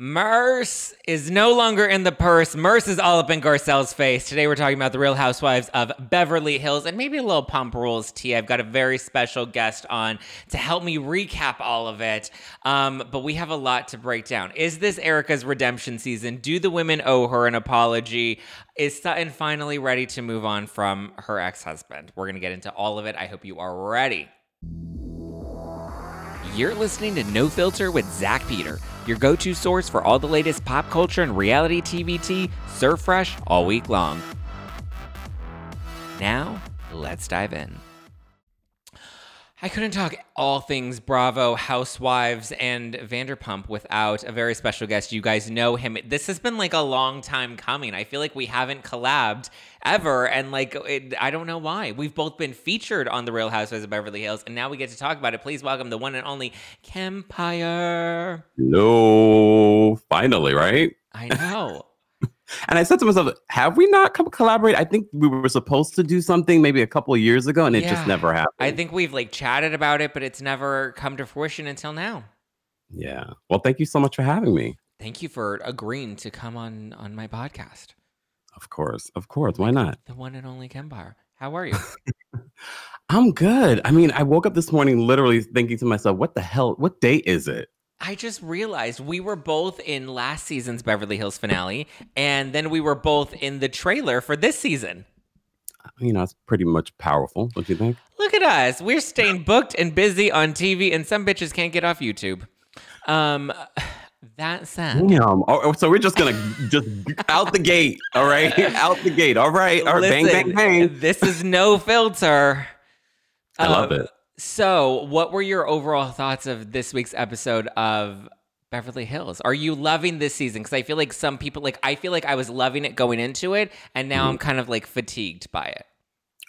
Merce is no longer in the purse. Merce is all up in Garcelle's face. Today we're talking about the Real Housewives of Beverly Hills and maybe a little Pump Rules tea. I've got a very special guest on to help me recap all of it. Um, but we have a lot to break down. Is this Erika's redemption season? Do the women owe her an apology? Is Sutton finally ready to move on from her ex husband? We're going to get into all of it. I hope you are ready. You're listening to No Filter with Zack Peter, your go to source for all the latest pop culture and reality TV tea, serve fresh all week long. Now, let's dive in. I couldn't talk all things Bravo, Housewives, and Vanderpump without a very special guest. You guys know him. This has been like a long time coming. I feel like we haven't collabed ever, and like it, I don't know why. We've both been featured on the Real Housewives of Beverly Hills, and now we get to talk about it. Please welcome the one and only Kempire. Hello, finally, right? I know. And I said to myself, have we not co- collaborated? I think we were supposed to do something maybe a couple of years ago and it Yeah. just never happened. I think we've like chatted about it, but it's never come to fruition until now. yeah. Well, thank you so much for having me. Thank you for agreeing to come on on my podcast. Of course. Of course. Why not? The one and only Kempire. How are you? I'm good. I mean, I woke up this morning literally thinking to myself, what the hell? What day is it? I just realized we were both in last season's Beverly Hills finale, and then we were both in the trailer for this season. You know, it's pretty much powerful, don't you think? Look at us. We're staying booked and busy on TV, and some bitches can't get off YouTube. Um, that said, Damn. Oh, so we're just gonna just out the gate. All right. out the gate. All right. All right. bang, bang, bang. This is no filter. I love Um, it. So, what were your overall thoughts of this week's episode of Beverly Hills? Are you loving this season? Because I feel like some people, like, I feel like I was loving it going into it, and now Mm-hmm. I'm kind of like fatigued by it.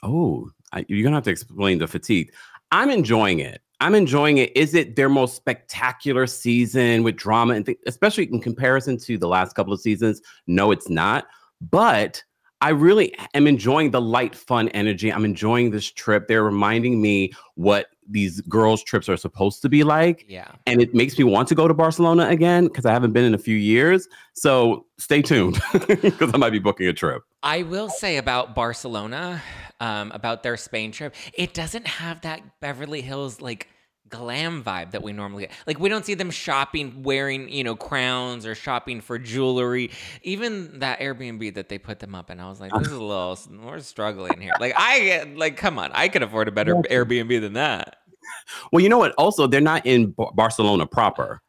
Oh, I, you're gonna have to explain the fatigue. I'm enjoying it. I'm enjoying it. Is it their most spectacular season with drama and th- especially in comparison to the last couple of seasons? No, it's not. But I really am enjoying the light, fun energy. I'm enjoying this trip. They're reminding me what these girls' trips are supposed to be like. Yeah. And it makes me want to go to Barcelona again because I haven't been in a few years. So stay tuned because I might be booking a trip. I will say about Barcelona, um, about their Spain trip, it doesn't have that Beverly Hills like glam vibe that we normally get. Like we don't see them shopping wearing, you know, crowns or shopping for jewelry. Even that Airbnb that they put them up in, I was like, this is a little we're struggling here. Like I get like come on, I could afford a better Airbnb than that. Well, you know what? Also, they're not in Bar- Barcelona proper.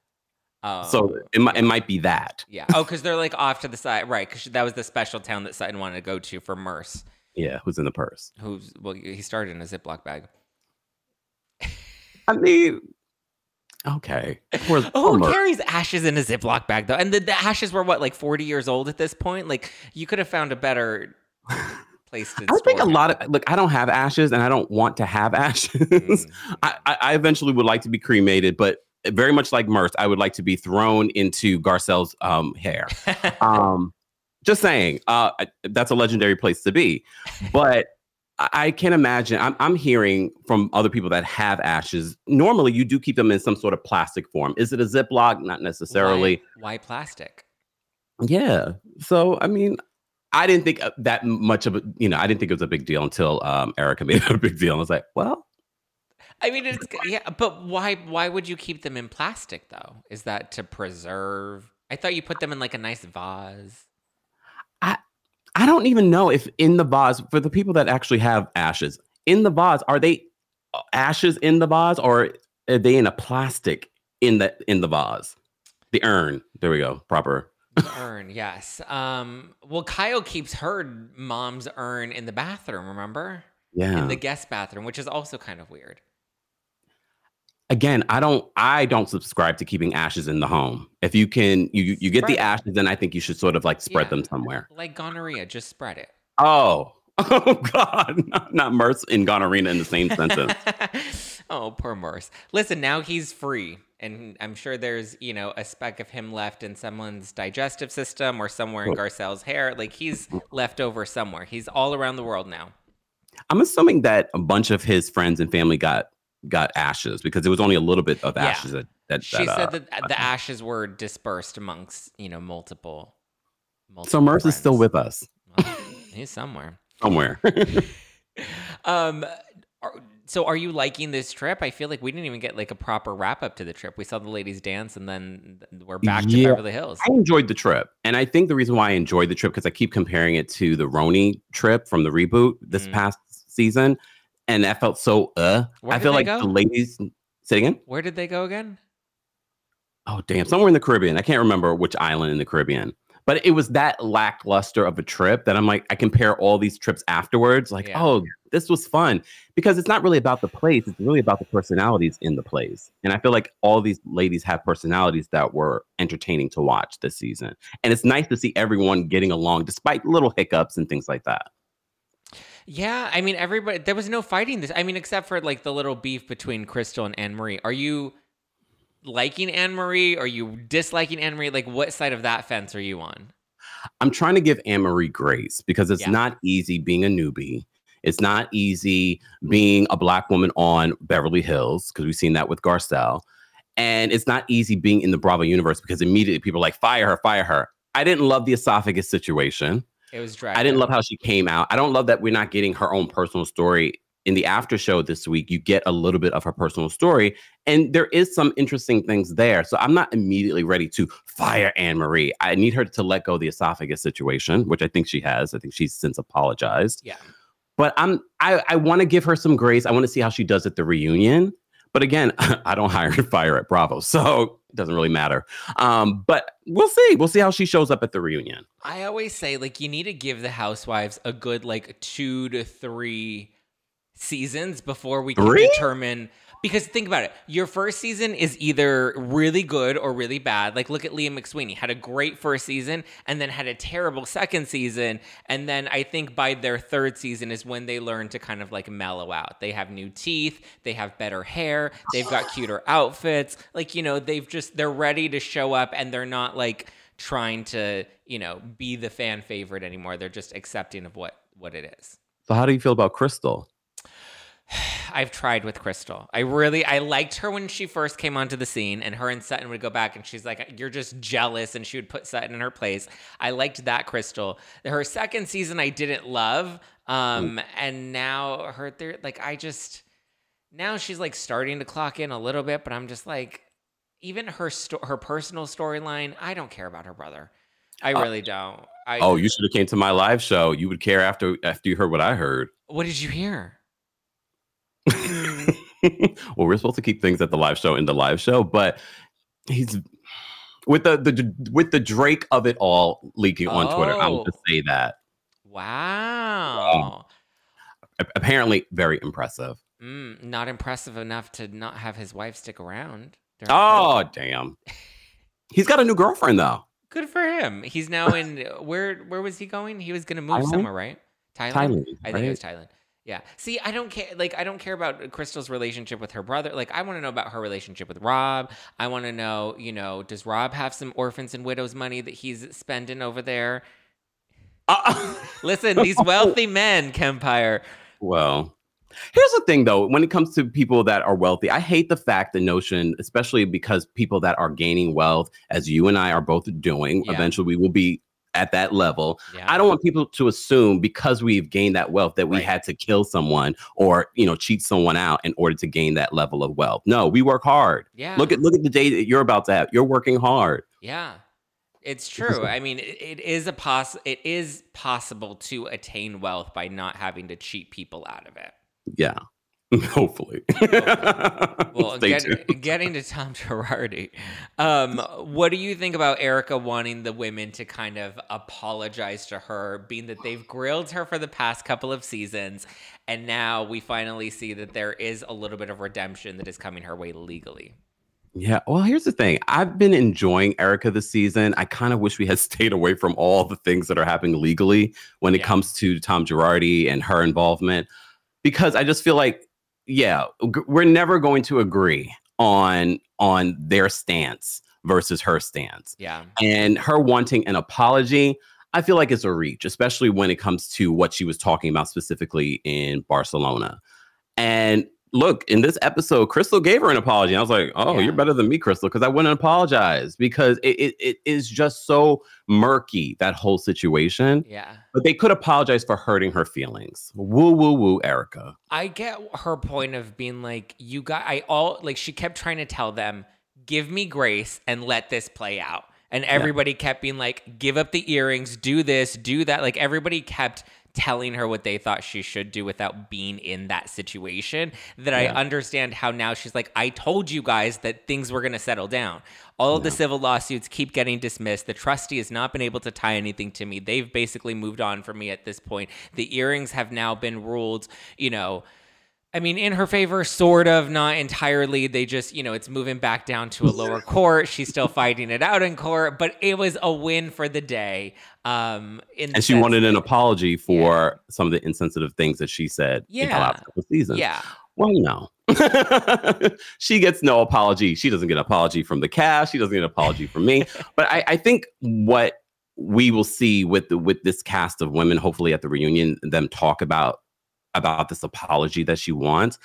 Um, So it might, it might be that. yeah. Oh, because they're like off to the side, right? Because that was the special town that Sutton wanted to go to for Merce, Yeah, who's in the purse? who's well, he started in a Ziploc bag. I mean, okay. Poor, Oh, Merc. carries ashes in a Ziploc bag though? And the, the ashes were what, like forty years old at this point? Like you could have found a better place to. I think a lot of look. I don't have ashes, and I don't want to have ashes. Mm. I, I, I eventually would like to be cremated, but very much like Merce, I would like to be thrown into Garcelle's um, hair. Um, just saying, uh, that's a legendary place to be. But I, I can imagine. I'm, I'm hearing from other people that have ashes. Normally, you do keep them in some sort of plastic form. Is it a Ziploc? Not necessarily. Why, why plastic? Yeah. So I mean, I didn't think uh, that much of a you know I didn't think it was a big deal until um, Erika made it a big deal. I was like, well, I mean, it's yeah, but why? Why would you keep them in plastic though? Is that to preserve? I thought you put them in like a nice vase. I don't even know if in the vase for the people that actually have ashes in the vase are they uh, ashes in the vase or are they in a plastic in the in the vase? The urn. There we go. Proper. The urn, yes. Um, well, Kyle keeps her mom's urn in the bathroom. Remember? Yeah. In the guest bathroom, which is also kind of weird. Again, I don't I don't subscribe to keeping ashes in the home. If you can you you get Spread the ashes, then I think you should sort of like spread Yeah. them somewhere. Like gonorrhea, just spread it. Oh, oh God, not, not Merce and gonorrhea in the same sentence. oh, poor Merce. Listen, now he's free. And I'm sure there's, you know, a speck of him left in someone's digestive system or somewhere in. Garcelle's hair. Like he's left over somewhere. He's all around the world now. I'm assuming that a bunch of his friends and family got got ashes because it was only a little bit of Yeah. ashes that, that She that, said uh, that the ashes were dispersed amongst, you know, multiple. multiple so Merce is still with us Well, he's somewhere. somewhere. Um, are, so are you liking this trip? I feel like we didn't even get like a proper wrap up to the trip. We saw the ladies dance, and then we're back to Yeah. Beverly Hills. I enjoyed the trip. And I think the reason why I enjoyed the trip because I keep comparing it to the RHONY trip from the reboot this Mm. past season. And that felt so uh. Where I feel like go? the ladies say it again. Where did they go again? Oh damn, somewhere in the Caribbean. I can't remember which island in the Caribbean. But it was that lackluster of a trip that I'm like, I compare all these trips afterwards, like, Yeah. oh, this was fun. Because it's not really about the place, it's really about the personalities in the place. And I feel like all these ladies have personalities that were entertaining to watch this season. And it's nice to see everyone getting along despite little hiccups and things like that. Yeah, I mean everybody. There was no fighting this. I mean, except for like the little beef between Crystal and Anne Marie. Are you liking Anne Marie? Are you disliking Anne Marie? Like, what side of that fence are you on? I'm trying to give Anne Marie grace because it's Yeah. not easy being a newbie. It's not easy being a black woman on Beverly Hills because we've seen that with Garcelle. And it's not easy being in the Bravo universe because immediately people are like, fire her, fire her. I didn't love the esophagus situation. It was dragged. I didn't out. love how she came out. I don't love that we're not getting her own personal story. In the after show this week, you get a little bit of her personal story, and there is some interesting things there. So I'm not immediately ready to fire Anne Marie. I need her to let go of the esophagus situation, which I think she has. I think she's since apologized. Yeah. But I'm I, I want to give her some grace. I want to see how she does at the reunion. But again, I don't hire and fire at Bravo, so it doesn't really matter. Um, but we'll see. We'll see how she shows up at the reunion. I always say like you need to give the housewives a good like two to three seasons before we can Three? determine because think about it your first season is either really good or really bad. Like look at Leah McSweeney had a great first season and then had a terrible second season. And then I think by their third season is when they learn to kind of like mellow out. They have new teeth they have better hair they've got cuter outfits. Like you know they've just they're ready to show up and they're not like trying to you know be the fan favorite anymore. They're just accepting of what what it is. So how do you feel about Crystal? I've tried with Crystal. I really I liked her when she first came onto the scene and her and Sutton would go back and she's like you're just jealous and she would put Sutton in her place. I liked that Crystal. Her second season I didn't love um and now her third like I just now she's like starting to clock in a little bit but I'm just like even her sto- her personal storyline, I don't care about her brother. I Uh, really don't. I Oh, you should have came to my live show. You would care after after you heard what I heard. What did you hear? well, we're supposed to keep things at the live show in the live show, but he's with the, the with the Drake of it all leaking on Twitter. I Oh. will just say that. Wow. A- Apparently, very impressive. Mm, not impressive enough to not have his wife stick around. Oh, damn. He's got a new girlfriend though. good for him. He's now in where? Where was he going? He was going to move Thailand? somewhere, right? Thailand. Thailand, I think right? it was Thailand. Yeah. See, I don't care. Like, I don't care about Crystal's relationship with her brother. Like, I want to know about her relationship with Rob. I want to know, you know, does Rob have some orphans and widows money that he's spending over there? Uh, Listen, these wealthy men, Kempire. Well, here's the thing though, when it comes to people that are wealthy, I hate the fact, the notion, especially because people that are gaining wealth, as you and I are both doing, Yeah. eventually we will be at that level. Yeah. I don't want people to assume because we've gained that wealth that we Right. had to kill someone or, you know, cheat someone out in order to gain that level of wealth. No, we work hard. Yeah. Look at look at the day that you're about to have. You're working hard. Yeah. It's true. I mean, it, it is a poss- it is possible to attain wealth by not having to cheat people out of it. Yeah. Hopefully. Well, Stay get, getting to Tom Girardi, um, what do you think about Erika wanting the women to kind of apologize to her, being that they've grilled her for the past couple of seasons, and now we finally see that there is a little bit of redemption that is coming her way legally? Yeah. Well, here's the thing. I've been enjoying Erika this season. I kind of wish we had stayed away from all the things that are happening legally when it Yeah. comes to Tom Girardi and her involvement, because I just feel like, yeah, we're never going to agree on on their stance versus her stance. Yeah. And her wanting an apology, I feel like it's a reach, especially when it comes to what she was talking about specifically in Barcelona. And look, in this episode, Crystal gave her an apology. I was like, oh, Yeah. you're better than me, Crystal, because I wouldn't apologize because it, it, it is just so murky, that whole situation. Yeah. But they could apologize for hurting her feelings. Woo, woo, woo, Erika. I get her point of being like, you got, I all, like, she kept trying to tell them, give me grace and let this play out. And everybody kept being like, give up the earrings, do this, do that. Like, everybody kept telling her what they thought she should do without being in that situation. That I understand how now she's like, I told you guys that things were going to settle down. All of the civil lawsuits keep getting dismissed. The trustee has not been able to tie anything to me. They've basically moved on from me at this point. The earrings have now been ruled, you know, I mean, in her favor, sort of, not entirely. They just, you know, it's moving back down to a lower court. She's still fighting it out in court, but it was a win for the day. Um, in the And she wanted an apology for some of the insensitive things that she said in the Yeah. last couple seasons. Yeah, Well, no. she gets no apology. She doesn't get an apology from the cast. She doesn't get an apology from me. But I, I think what we will see with the with this cast of women, hopefully at the reunion, them talk about about this apology that she wants.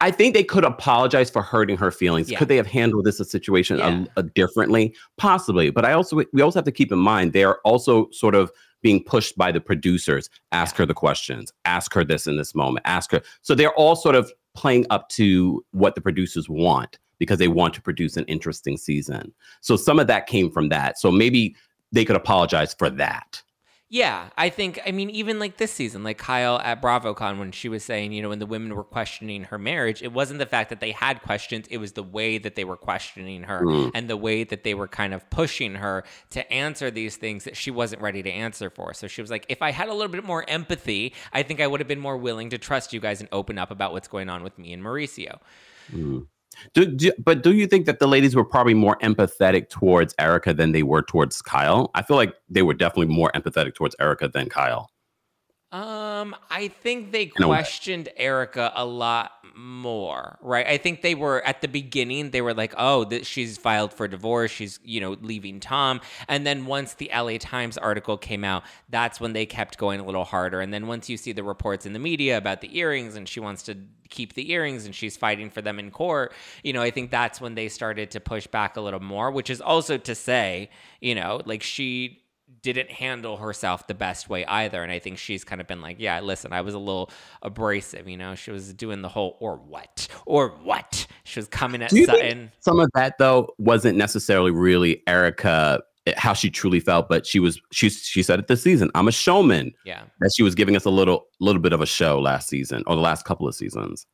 I think they could apologize for hurting her feelings. Yeah. Could they have handled this situation Yeah. a differently? Possibly. But I also we also have to keep in mind they are also sort of being pushed by the producers. Ask her the questions. Ask her this in this moment. Ask her. So they're all sort of playing up to what the producers want because they want to produce an interesting season. So some of that came from that. So maybe they could apologize for that. Yeah. I think, I mean, even like this season, like Kyle at BravoCon, when she was saying, you know, when the women were questioning her marriage, it wasn't the fact that they had questions, it was the way that they were questioning her Mm. and the way that they were kind of pushing her to answer these things that she wasn't ready to answer for. So she was like, if I had a little bit more empathy, I think I would have been more willing to trust you guys and open up about what's going on with me and Mauricio. Mm. Do, do, but do you think that the ladies were probably more empathetic towards Erika than they were towards Kyle? I feel like they were definitely more empathetic towards Erika than Kyle. Um, I think they In a way. questioned Erika a lot more, right? I think they were at the beginning. They were like, "Oh, that she's filed for divorce. She's you know leaving Tom." And then once the LA Times article came out, that's when they kept going a little harder. And then once you see the reports in the media about the earrings, and she wants to keep the earrings, and she's fighting for them in court, you know, I think that's when they started to push back a little more. Which is also to say, you know, like she didn't handle herself the best way either. And I think she's kind of been like, yeah, listen, I was a little abrasive, you know. She was doing the whole or what? Or what? She was coming at Do you think- Sutton. Some of that though wasn't necessarily really Erika eh, how she truly felt, but she was she she said it this season. I'm a showman. Yeah. That she was giving us a little little bit of a show last season or the last couple of seasons.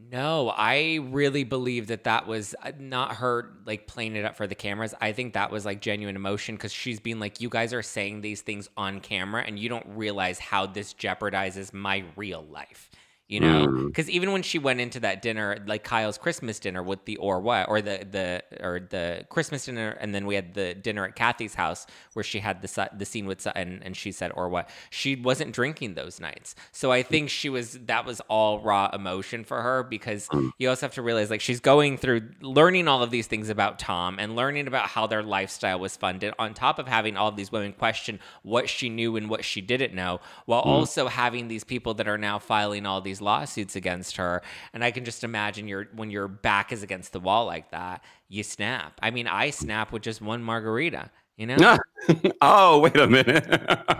No, I really believe that that was uh, not her like playing it up for the cameras. I think that was like genuine emotion because she's being like, you guys are saying these things on camera and you don't realize how this jeopardizes my real life. You know, Mm. because even when she went into that dinner, like Kyle's Christmas dinner with the or what, or the the or the Christmas dinner, and then we had the dinner at Kathy's house where she had the the scene with Sutton, and she said or what. She wasn't drinking those nights, so I think she was that was all raw emotion for her because Mm. you also have to realize like she's going through learning all of these things about Tom and learning about how their lifestyle was funded on top of having all of these women question what she knew and what she didn't know while also having these people that are now filing all these lawsuits against her and I can just imagine your when your back is against the wall like that you snap I mean I snap with just one margarita you know oh, wait a minute.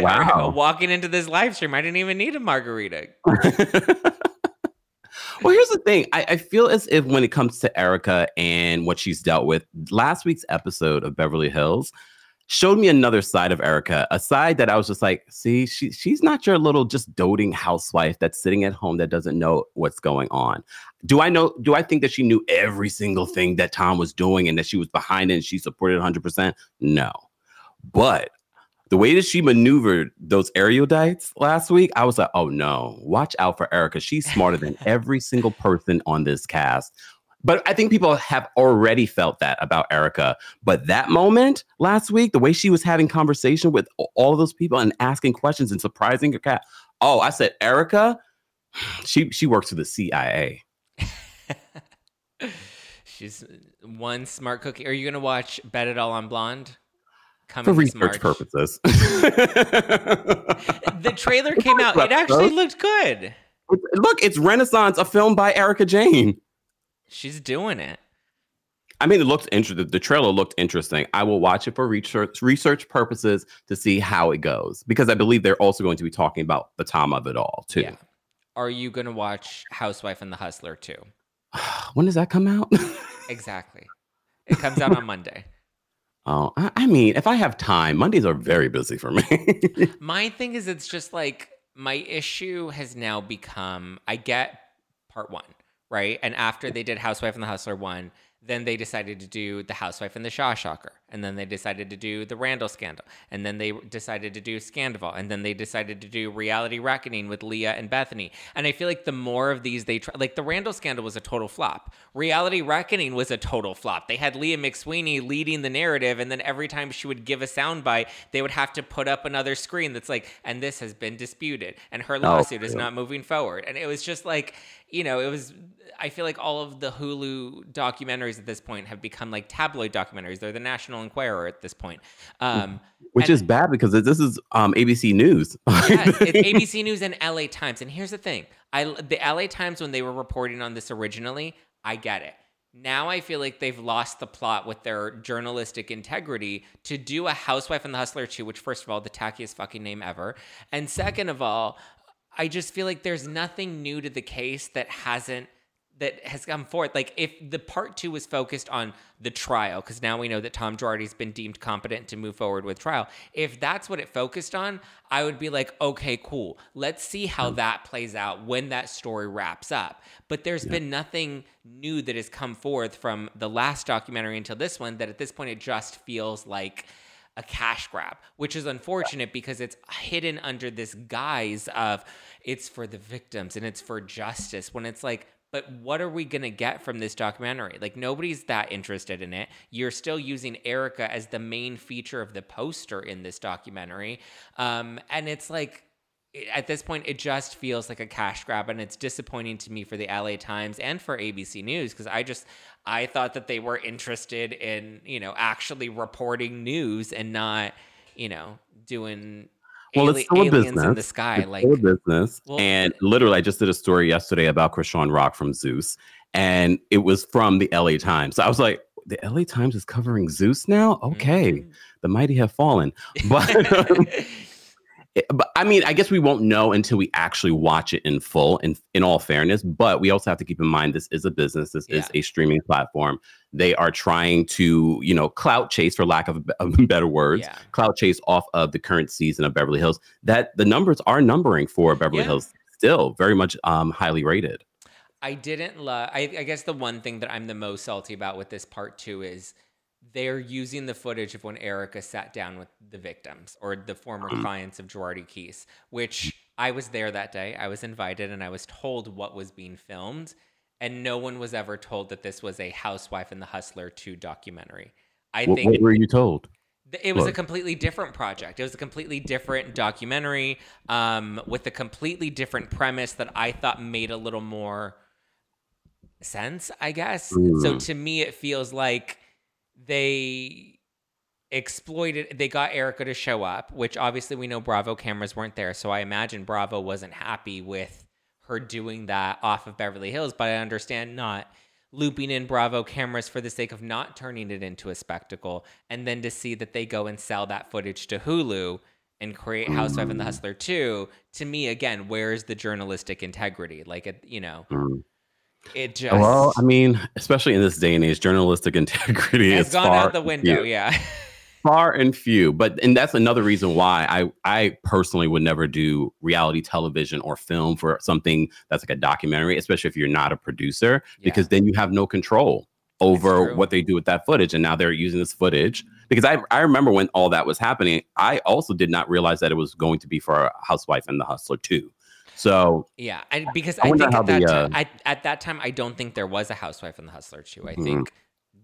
Wow. walking into this live stream I didn't even need a margarita well, here's the thing. I, I feel as if when it comes to Erika and what she's dealt with, last week's episode of Beverly Hills showed me another side of Erika, a side that I was just like, see, she she's not your little just doting housewife that's sitting at home that doesn't know what's going on. Do I know? Do I think that she knew every single thing that Tom was doing and that she was behind it and she supported 100%? No. But the way that she maneuvered those erudites last week, I was like, oh no, watch out for Erika. She's smarter than every single person on this cast. But I think people have already felt that about Erika. But that moment last week, the way she was having conversation with all of those people and asking questions and surprising her cat. Oh, I said, Erika, she she works for the CIA. She's one smart cookie. Are you gonna watch Bet It All on Blonde? For Coming this research March. purposes. The trailer came out. It actually looked good. Look, it's Renaissance, a film by Erika Jayne. She's doing it. I mean, it looks interesting. The trailer looked interesting. I will watch it for research research purposes to see how it goes because I believe they're also going to be talking about the time of it all too. Yeah. Are you going to watch Housewife and the Hustler too? when does that come out? exactly. It comes out on Monday. Oh, I, I mean, if I have time, Mondays are very busy for me. my thing is, it's just like my issue has now become I get part one, right? And after they did Housewife and the Hustler one, then they decided to do The Housewife and the Shah Shocker. And then they decided to do The Randall Scandal. And then they decided to do Scandoval. And then they decided to do Reality Reckoning with Leah and Bethany. And I feel like the more of these they try, like The Randall Scandal was a total flop. Reality Reckoning was a total flop. They had Leah McSweeney leading the narrative. And then every time she would give a soundbite, they would have to put up another screen that's like, and this has been disputed. And her oh, lawsuit oh, is not moving forward. And it was just like, you know, it was I feel like all of the Hulu documentaries at this point have become like tabloid documentaries. They're the National Enquirer at this point. Um, Which and, is bad because this is um, ABC News. yeah, it's ABC News and LA Times. And here's the thing I, the LA Times, when they were reporting on this originally, I get it. Now I feel like they've lost the plot with their journalistic integrity to do a Housewife and the Hustler 2, which, first of all, the tackiest fucking name ever. And second of all, I just feel like there's nothing new to the case that hasn't that has come forth. Like if the part two was focused on the trial, because now we know that Tom Girardi's been deemed competent to move forward with trial. If that's what it focused on, I would be like, okay, cool. Let's see how mm. that plays out when that story wraps up. But there's yeah. been nothing new that has come forth from the last documentary until this one that at this point it just feels like a cash grab, which is unfortunate because it's hidden under this guise of it's for the victims and it's for justice when it's like but what are we going to get from this documentary? Like, nobody's that interested in it. You're still using Erika as the main feature of the poster in this documentary. Um, and it's like, at this point, it just feels like a cash grab, and it's disappointing to me for the LA Times and for ABC News because I just I thought that they were interested in you know actually reporting news and not you know doing well, ali- it's still a business. in the sky. It's like a business. Well, and literally, I just did a story yesterday about Chrisean Rock from Zeus, and it was from the LA Times. So I was like, the LA Times is covering Zeus now. Okay, mm-hmm. the mighty have fallen. But um, but I mean, I guess we won't know until we actually watch it in full. In in all fairness, but we also have to keep in mind this is a business. This yeah. is a streaming platform. They are trying to, you know, clout chase, for lack of, of better words, yeah. clout chase off of the current season of Beverly Hills. That the numbers are numbering for Beverly yeah. Hills still very much um, highly rated. I didn't love. I, I guess the one thing that I'm the most salty about with this part two is they're using the footage of when Erika sat down with the victims or the former mm. clients of Girardi Keese, which I was there that day. I was invited and I was told what was being filmed. And no one was ever told that this was a Housewife and the Hustler 2 documentary. I what, think. What were you told? It was a completely different project. It was a completely different documentary um, with a completely different premise that I thought made a little more sense, I guess. Mm. So to me, it feels like they exploited they got Erika to show up, which obviously we know Bravo cameras weren't there, so I imagine Bravo wasn't happy with her doing that off of Beverly Hills, but I understand not looping in Bravo cameras for the sake of not turning it into a spectacle and then to see that they go and sell that footage to Hulu and create Housewife and the Hustler 2 to me again where's the journalistic integrity? Like it you know mm. It uh, just well, I mean, especially in this day and age, journalistic integrity has gone out the window. Yeah, far and few. But and that's another reason why I I personally would never do reality television or film for something that's like a documentary, especially if you're not a producer, yeah. because then you have no control over what they do with that footage. And now they're using this footage because I I remember when all that was happening, I also did not realize that it was going to be for Housewife and the Hustler too. So yeah, and because I, I think at that, the, uh, time, I, at that time, I don't think there was a Housewife and the Hustler too. I mm-hmm. think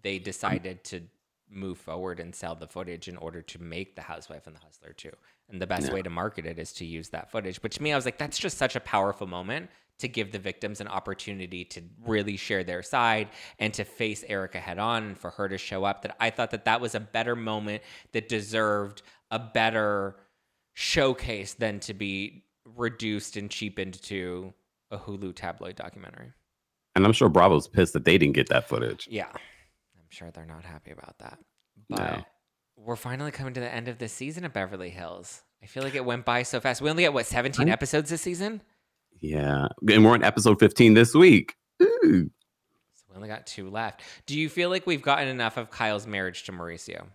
they decided to move forward and sell the footage in order to make the Housewife and the Hustler too. And the best yeah. way to market it is to use that footage. But to me, I was like, that's just such a powerful moment to give the victims an opportunity to really share their side and to face erika head on and for her to show up. That I thought that that was a better moment that deserved a better showcase than to be reduced and cheapened to a Hulu tabloid documentary. And I'm sure Bravo's pissed that they didn't get that footage. Yeah, I'm sure they're not happy about that. But No. we're finally coming to the end of this season of Beverly Hills. I feel like it went by so fast. We only got what 17 Right. episodes this season. Yeah. And we're on episode 15 this week. Ooh. So we only got two left. Do you feel like we've gotten enough of Kyle's marriage to Mauricio?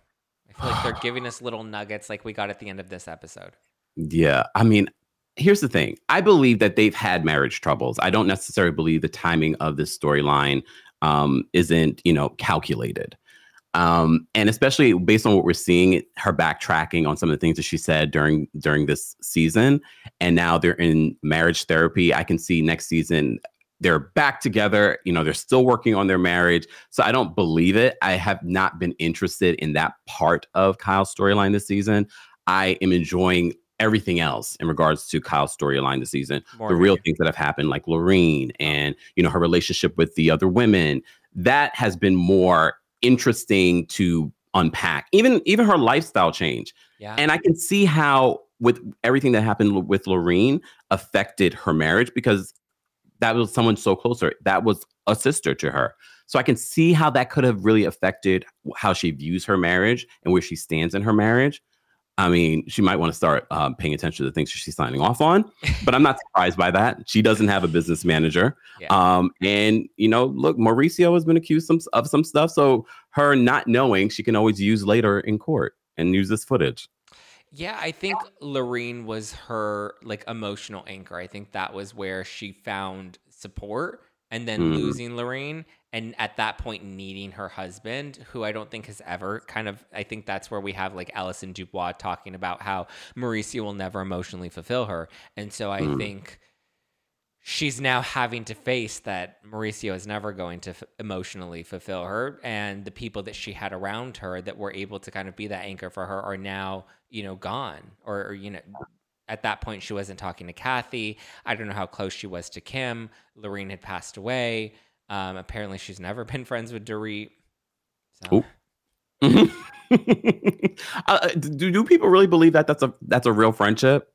I feel like they're giving us little nuggets like we got at the end of this episode. Yeah. I mean, here's the thing I believe that they've had marriage troubles. I don't necessarily believe the timing of this storyline um, isn't, you know, calculated. Um, and especially based on what we're seeing, her backtracking on some of the things that she said during during this season, and now they're in marriage therapy. I can see next season they're back together. You know, they're still working on their marriage. So I don't believe it. I have not been interested in that part of Kyle's storyline this season. I am enjoying everything else in regards to Kyle's storyline this season. More the real things that have happened, like Lorene and you know her relationship with the other women, that has been more interesting to unpack. Even even her lifestyle change, Yeah. and I can see how with everything that happened with Lorene affected her marriage because that was someone so closer. That was a sister to her. So I can see how that could have really affected how she views her marriage and where she stands in her marriage. I mean, she might want to start um, paying attention to the things she's signing off on, but I'm not surprised by that. She doesn't have a business manager. Yeah. Um, and you know, look, Mauricio has been accused some, of some stuff. So her not knowing, she can always use later in court and use this footage. Yeah, I think Lorene was her like emotional anchor. I think that was where she found support and then Mhm. losing Lorene and at that point needing her husband, who I don't think has ever kind of I think that's where we have like Allison DuBois talking about how Mauricio will never emotionally fulfill her. And so I Mm. think she's now having to face that Mauricio is never going to f- emotionally fulfill her. And the people that she had around her that were able to kind of be that anchor for her are now you know gone. Or, or you know at that point she wasn't talking to kathy. I don't know how close she was to kim. Lorene had passed away um, apparently she's never been friends with dorit so uh, do, do people really believe that that's a that's a real friendship?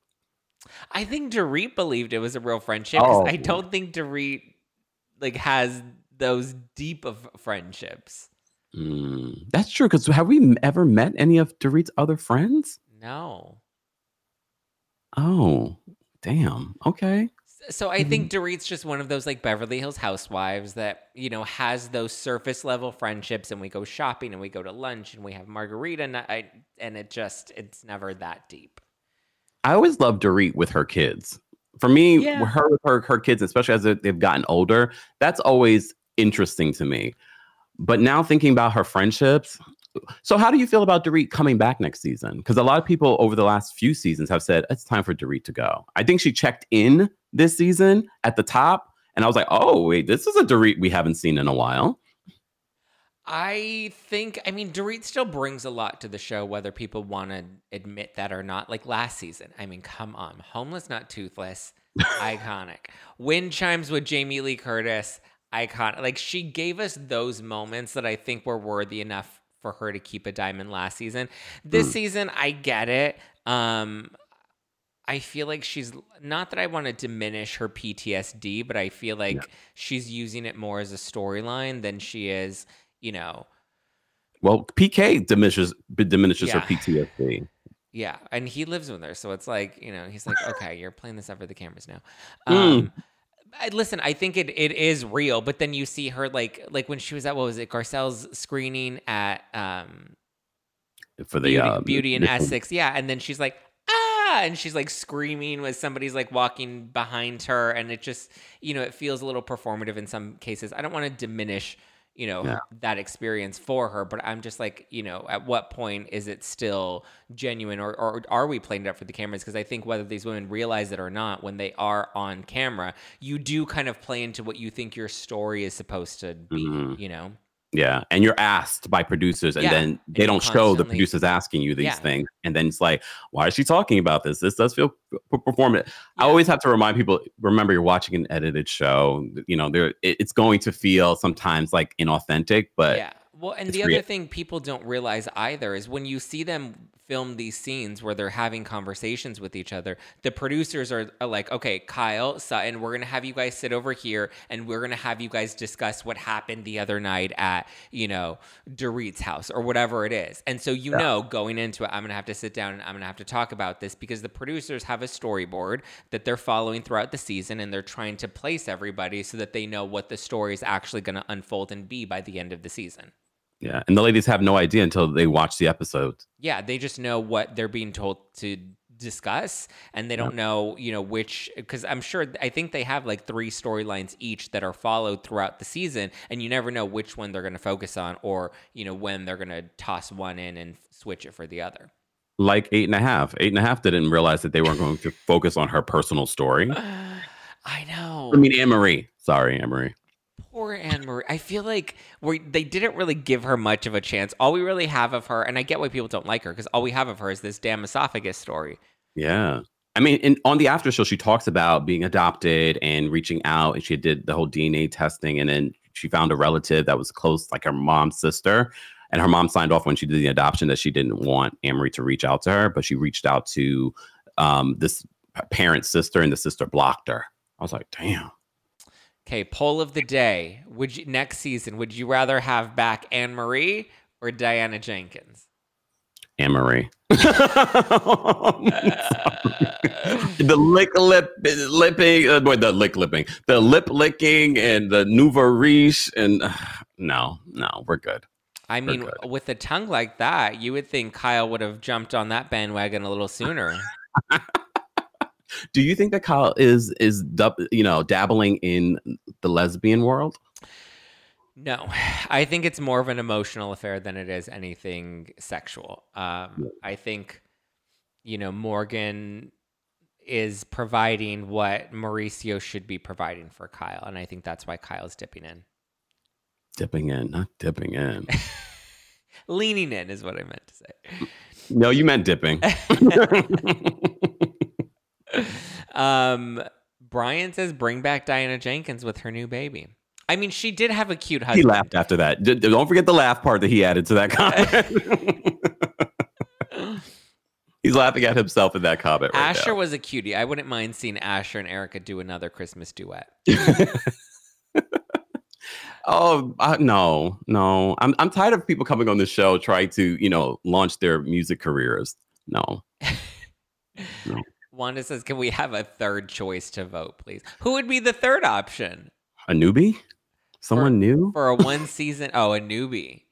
i think dorit believed it was a real friendship. Oh. i don't think dorit like has those deep of friendships Mm, that's true. Because have we ever met any of Dorit's other friends? no Oh, damn. Okay. So I think mm-hmm. Dorit's just one of those like Beverly Hills housewives that, you know, has those surface level friendships and we go shopping and we go to lunch and we have margarita night and it just it's never that deep. I always loved Dorit with her kids. For me, Yeah. her with her her kids, especially as they've gotten older, that's always interesting to me. But now thinking about her friendships, so how do you feel about Dorit coming back next season? Because a lot of people over the last few seasons have said it's time for Dorit to go. I think she checked in this season at the top, and I was like, oh wait, this is a Dorit we haven't seen in a while. I think I mean Dorit still brings a lot to the show whether people want to admit that or not. Like last season, I mean, come on. Homeless not toothless. iconic. Wind chimes with Jamie Lee Curtis. Iconic. Like she gave us those moments that I think were worthy enough for her to keep a diamond last season. This Mm. season, I get it. Um I feel like she's not that I want to diminish her PTSD, but I feel like she's using it more as a storyline than she is, you know, Well, PK diminishes diminishes Yeah. her PTSD. Yeah, and he lives with her, so it's like you know he's like, okay, you're playing this up for the cameras now. Mm. Um, I, listen, I think it it is real, but then you see her like like when she was at what was it Garcelle's screening at um For the Beauty, uh, Beauty in. Essex, yeah, and then she's like ah, and she's like screaming when somebody's like walking behind her, and it just you know it feels a little performative in some cases. I don't want to diminish you know Yeah. that experience for her but i'm just like you know at what point is it still genuine or, or are we playing it up for the cameras because i think whether these women realize it or not when they are on camera you do kind of play into what you think your story is supposed to be Mhm. you know Yeah, and you're asked by producers, and Yeah, then they don't show the producers asking you these Yeah. things, and then it's like, why is she talking about this? This does feel p- performative. I always have to remind people: remember, you're watching an edited show. You know, there it, it's going to feel sometimes like inauthentic, but yeah well and the real. other thing people don't realize either is when you see them film these scenes where they're having conversations with each other, the producers are, are like, okay, Kyle, Sutton, we're going to have you guys sit over here and we're going to have you guys discuss what happened the other night at, you know, Dorit's house or whatever it is. And so you yeah. know going into it, I'm going to have to sit down and I'm going to have to talk about this because the producers have a storyboard that they're following throughout the season and they're trying to place everybody so that they know what the story is actually going to unfold and be by the end of the season. Yeah, and the ladies have no idea until they watch the episode. Yeah, they just know what they're being told to discuss and they don't know you know which because i'm sure i think they have like three storylines each that are followed throughout the season and you never know which one they're going to focus on or you know when they're going to toss one in and switch it for the other. Like eight and a half. Eight and a half didn't realize that they weren't going to focus on her personal story. I know. I mean anne marie sorry anne marie Poor Anne Marie. I feel like we they didn't really give her much of a chance. All we really have of her, and I get why people don't like her, because all we have of her is this damn esophagus story. Yeah. I mean, in, on the after show, she talks about being adopted and reaching out, and she did the whole DNA testing, and then she found a relative that was close, like her mom's sister. And her mom signed off when she did the adoption that she didn't want Marie to reach out to her, but she reached out to um, this parent sister, and the sister blocked her. I was like, damn. Okay, poll of the day. Would you next season would you rather have back Anne Marie or Diana Jenkins? Anne Marie. the lick lip lipping, uh, boy, the lick lipping, the lip licking, and the nouveau riche, and uh, no, no, we're good. I mean, good. with a tongue like that, you would think Kyle would have jumped on that bandwagon a little sooner. Do you think that Kyle is is you know dabbling in the lesbian world? No, I think it's more of an emotional affair than it is anything sexual. Um, I think, you know, Morgan is providing what Mauricio should be providing for Kyle, and I think that's why Kyle's dipping in. Dipping in, not dipping in. Leaning in is what I meant to say. No, you meant dipping. um, Brian says, "Bring back Diana Jenkins with her new baby." I mean, she did have a cute husband. He laughed after that. D- don't forget the laugh part that he added to that comment. He's laughing at himself in that comment. Right Asher now. was a cutie. I wouldn't mind seeing Asher and Erika do another Christmas duet. oh uh, no, no! I'm I'm tired of people coming on the show trying to you know launch their music careers. No. no. Wanda says, "Can we have a third choice to vote, please? Who would be the third option? A newbie? Someone for, new for a one season? Oh, a newbie.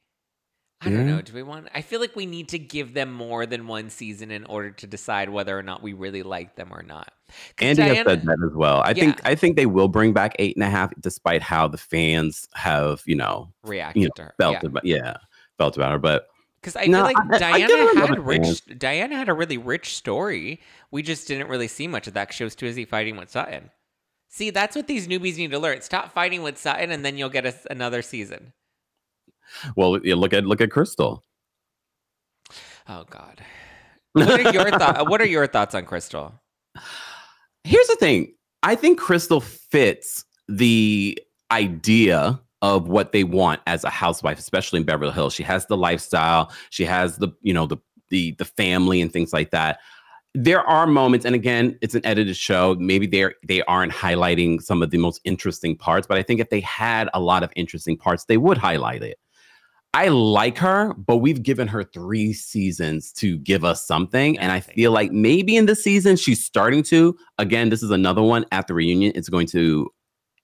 I yeah. don't know. Do we want? I feel like we need to give them more than one season in order to decide whether or not we really like them or not. Andy Diana, has said that as well. I yeah. think I think they will bring back eight and a half, despite how the fans have, you know, reacted you know, to her. Felt yeah. about, yeah, felt about her. But because I no, feel like I, Diana I had rich. Diana had a really rich story. We just didn't really see much of that because she was too busy fighting with Sutton. See, that's what these newbies need to learn. Stop fighting with Sutton, and then you'll get a, another season. Well, look at look at Crystal. Oh God, what are your thoughts? Uh, what are your thoughts on Crystal? Here's the thing. I think Crystal fits the idea of what they want as a housewife, especially in Beverly Hills. She has the lifestyle, she has the, you know, the the the family and things like that. There are moments, and again, it's an edited show. Maybe they're they aren't highlighting some of the most interesting parts, but I think if they had a lot of interesting parts, they would highlight it. I like her, but we've given her three seasons to give us something. And I feel like maybe in this season, she's starting to. Again, this is another one at the reunion. It's going to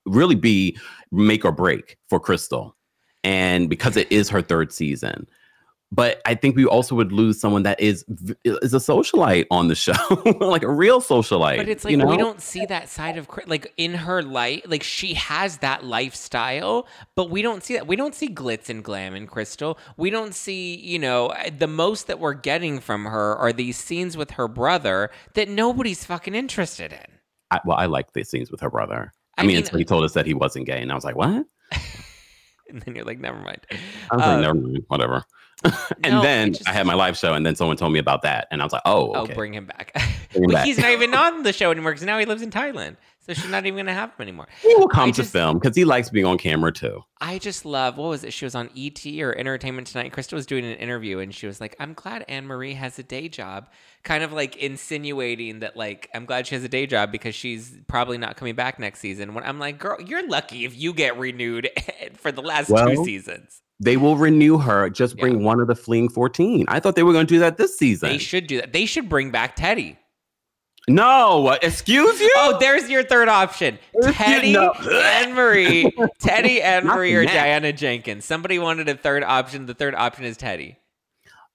really be make or break for Crystal. And because it is her third season. But I think we also would lose someone that is is a socialite on the show, like a real socialite. But it's like you know? we don't see that side of like in her life. Like she has that lifestyle, but we don't see that. We don't see glitz and glam in Crystal. We don't see, you know, the most that we're getting from her are these scenes with her brother that nobody's fucking interested in. I, well, I like the scenes with her brother. I, I mean, mean, until he told us that he wasn't gay, and I was like, "What?" and then you're like, "Never mind." I was um, like, "Never mind, whatever." and no, then just, I had my live show, and then someone told me about that, and I was like, "Oh, oh okay. oh, bring him back." Bring him back. He's not even on the show anymore because now he lives in Thailand. So she's not even going to have him anymore. He will come I to just- film because he likes being on camera too. I just love what was it? She was on ET or Entertainment Tonight. Krista was doing an interview and she was like, "I'm glad Anne Marie has a day job," kind of like insinuating that like I'm glad she has a day job because she's probably not coming back next season. When I'm like, "Girl, you're lucky if you get renewed for the last two seasons." They will renew her. Just bring one of the fleeing 14. I thought they were going to do that this season. They should do that. They should bring back Teddy. no. Uh, excuse you? Oh, there's your third option. Excuse- Teddy, no. Anne Marie, Teddy, Not Marie, or. Diana Jenkins. Somebody wanted a third option. The third option is Teddy.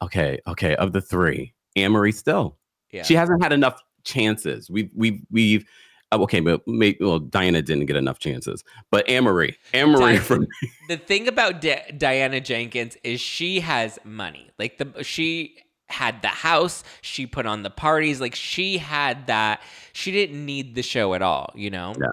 Okay, okay. Of the three, Anne Marie still. Yeah. She hasn't had enough chances. We've we've we've okay, but maybe well, Diana didn't get enough chances. But Annemarie, Anne Marie Di- from the thing about Di- Diana Jenkins is she has money. Like the she had the house, she put on the parties, like she had that. She didn't need the show at all, you know. Yeah.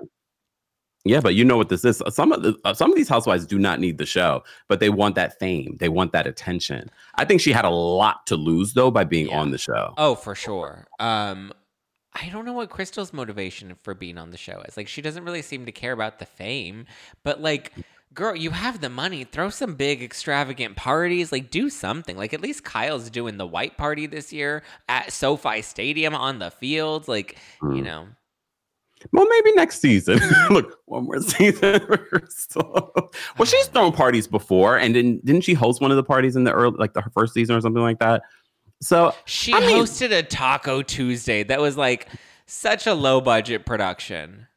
Yeah, but you know what this is. Some of the uh, some of these housewives do not need the show, but they want that fame. They want that attention. I think she had a lot to lose though by being Yeah. on the show. Oh, for sure. Um I don't know what Crystal's motivation for being on the show is. Like she doesn't really seem to care about the fame, but like girl, you have the money, throw some big extravagant parties, like do something. Like at least Kyle's doing the white party this year at SoFi Stadium on the fields, like, you Mm. know. Well, maybe next season. Look, one more season. for Crystal. well, she's thrown parties before, and didn't didn't she host one of the parties in the early, like the first season or something like that? So She I mean- hosted a Taco Tuesday that was like such a low budget production.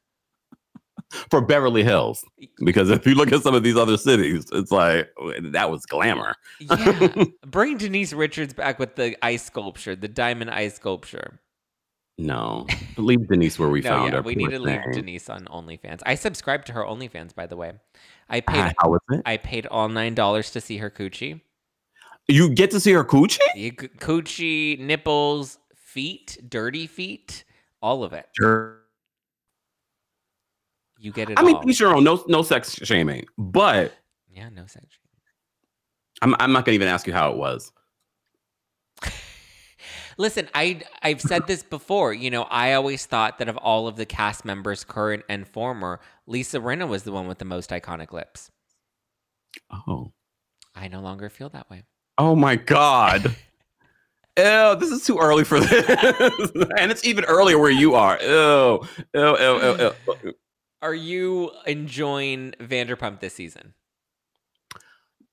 for Beverly Hills, because if you look at some of these other cities, it's like that was glamour. Yeah. Bring Denise Richards back with the ice sculpture, the diamond ice sculpture. No, leave Denise where we no, found yeah, her. we need to leave. Denise on OnlyFans. I subscribed to her OnlyFans, by the way. I paid Ah, how was it? I paid all nine dollars to see her coochie. You get to see her coochie? You, coochie, nipples, feet, dirty feet, all of it. Sure. You get it I mean, your own. No, no sex shaming, but yeah, no sex. Shaming. I'm I'm not gonna even ask you how it was. Listen, I I've said this before. You know, I always thought that of all of the cast members, current and former, Lisa Rinna was the one with the most iconic lips. Oh, I no longer feel that way. Oh my god. Ew, this is too early for this, and it's even earlier where you are. Ew, ew, ew, ew, ew. Are you enjoying Vanderpump this season?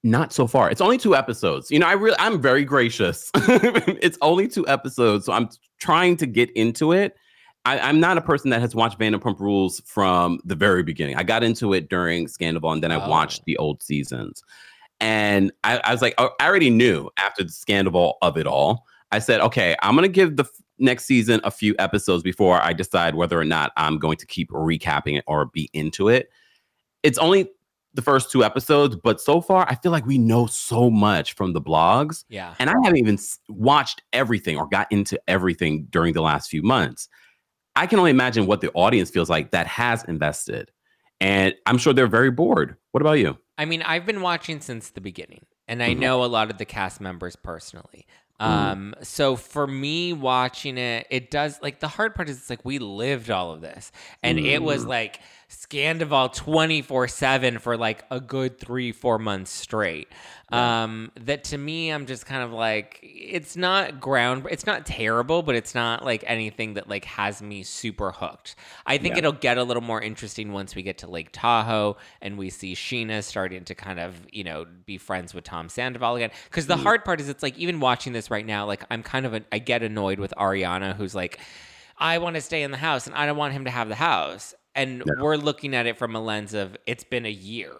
Not so far. It's only two episodes. You know, I really, I'm very gracious. it's only two episodes, so I'm trying to get into it. I, I'm not a person that has watched Vanderpump Rules from the very beginning. I got into it during Scandal, and then I Oh. watched the old seasons. And I, I was like, oh, I already knew after the scandal of it all. I said, okay, I'm gonna give the f- next season a few episodes before I decide whether or not I'm going to keep recapping it or be into it. It's only the first two episodes, but so far I feel like we know so much from the blogs, Yeah. and I haven't even s- watched everything or got into everything during the last few months. I can only imagine what the audience feels like that has invested, and I'm sure they're very bored. What about you? I mean, I've been watching since the beginning, and I Mhm. know a lot of the cast members personally. Mhm. Um, so for me watching it, it does like the hard part is it's like we lived all of this, and it was Mm. like Scandoval twenty four seven for like a good three four months straight. Yeah. Um, that to me, I'm just kind of like it's not ground, it's not terrible, but it's not like anything that like has me super hooked. I think Yeah. it'll get a little more interesting once we get to Lake Tahoe and we see Scheana starting to kind of, you know, be friends with Tom Sandoval again. Because the Mhm. hard part is, it's like even watching this right now, like I'm kind of, a, I get annoyed with Ariana, who's like, I want to stay in the house and I don't want him to have the house. And Yeah. we're looking at it from a lens of it's been a year.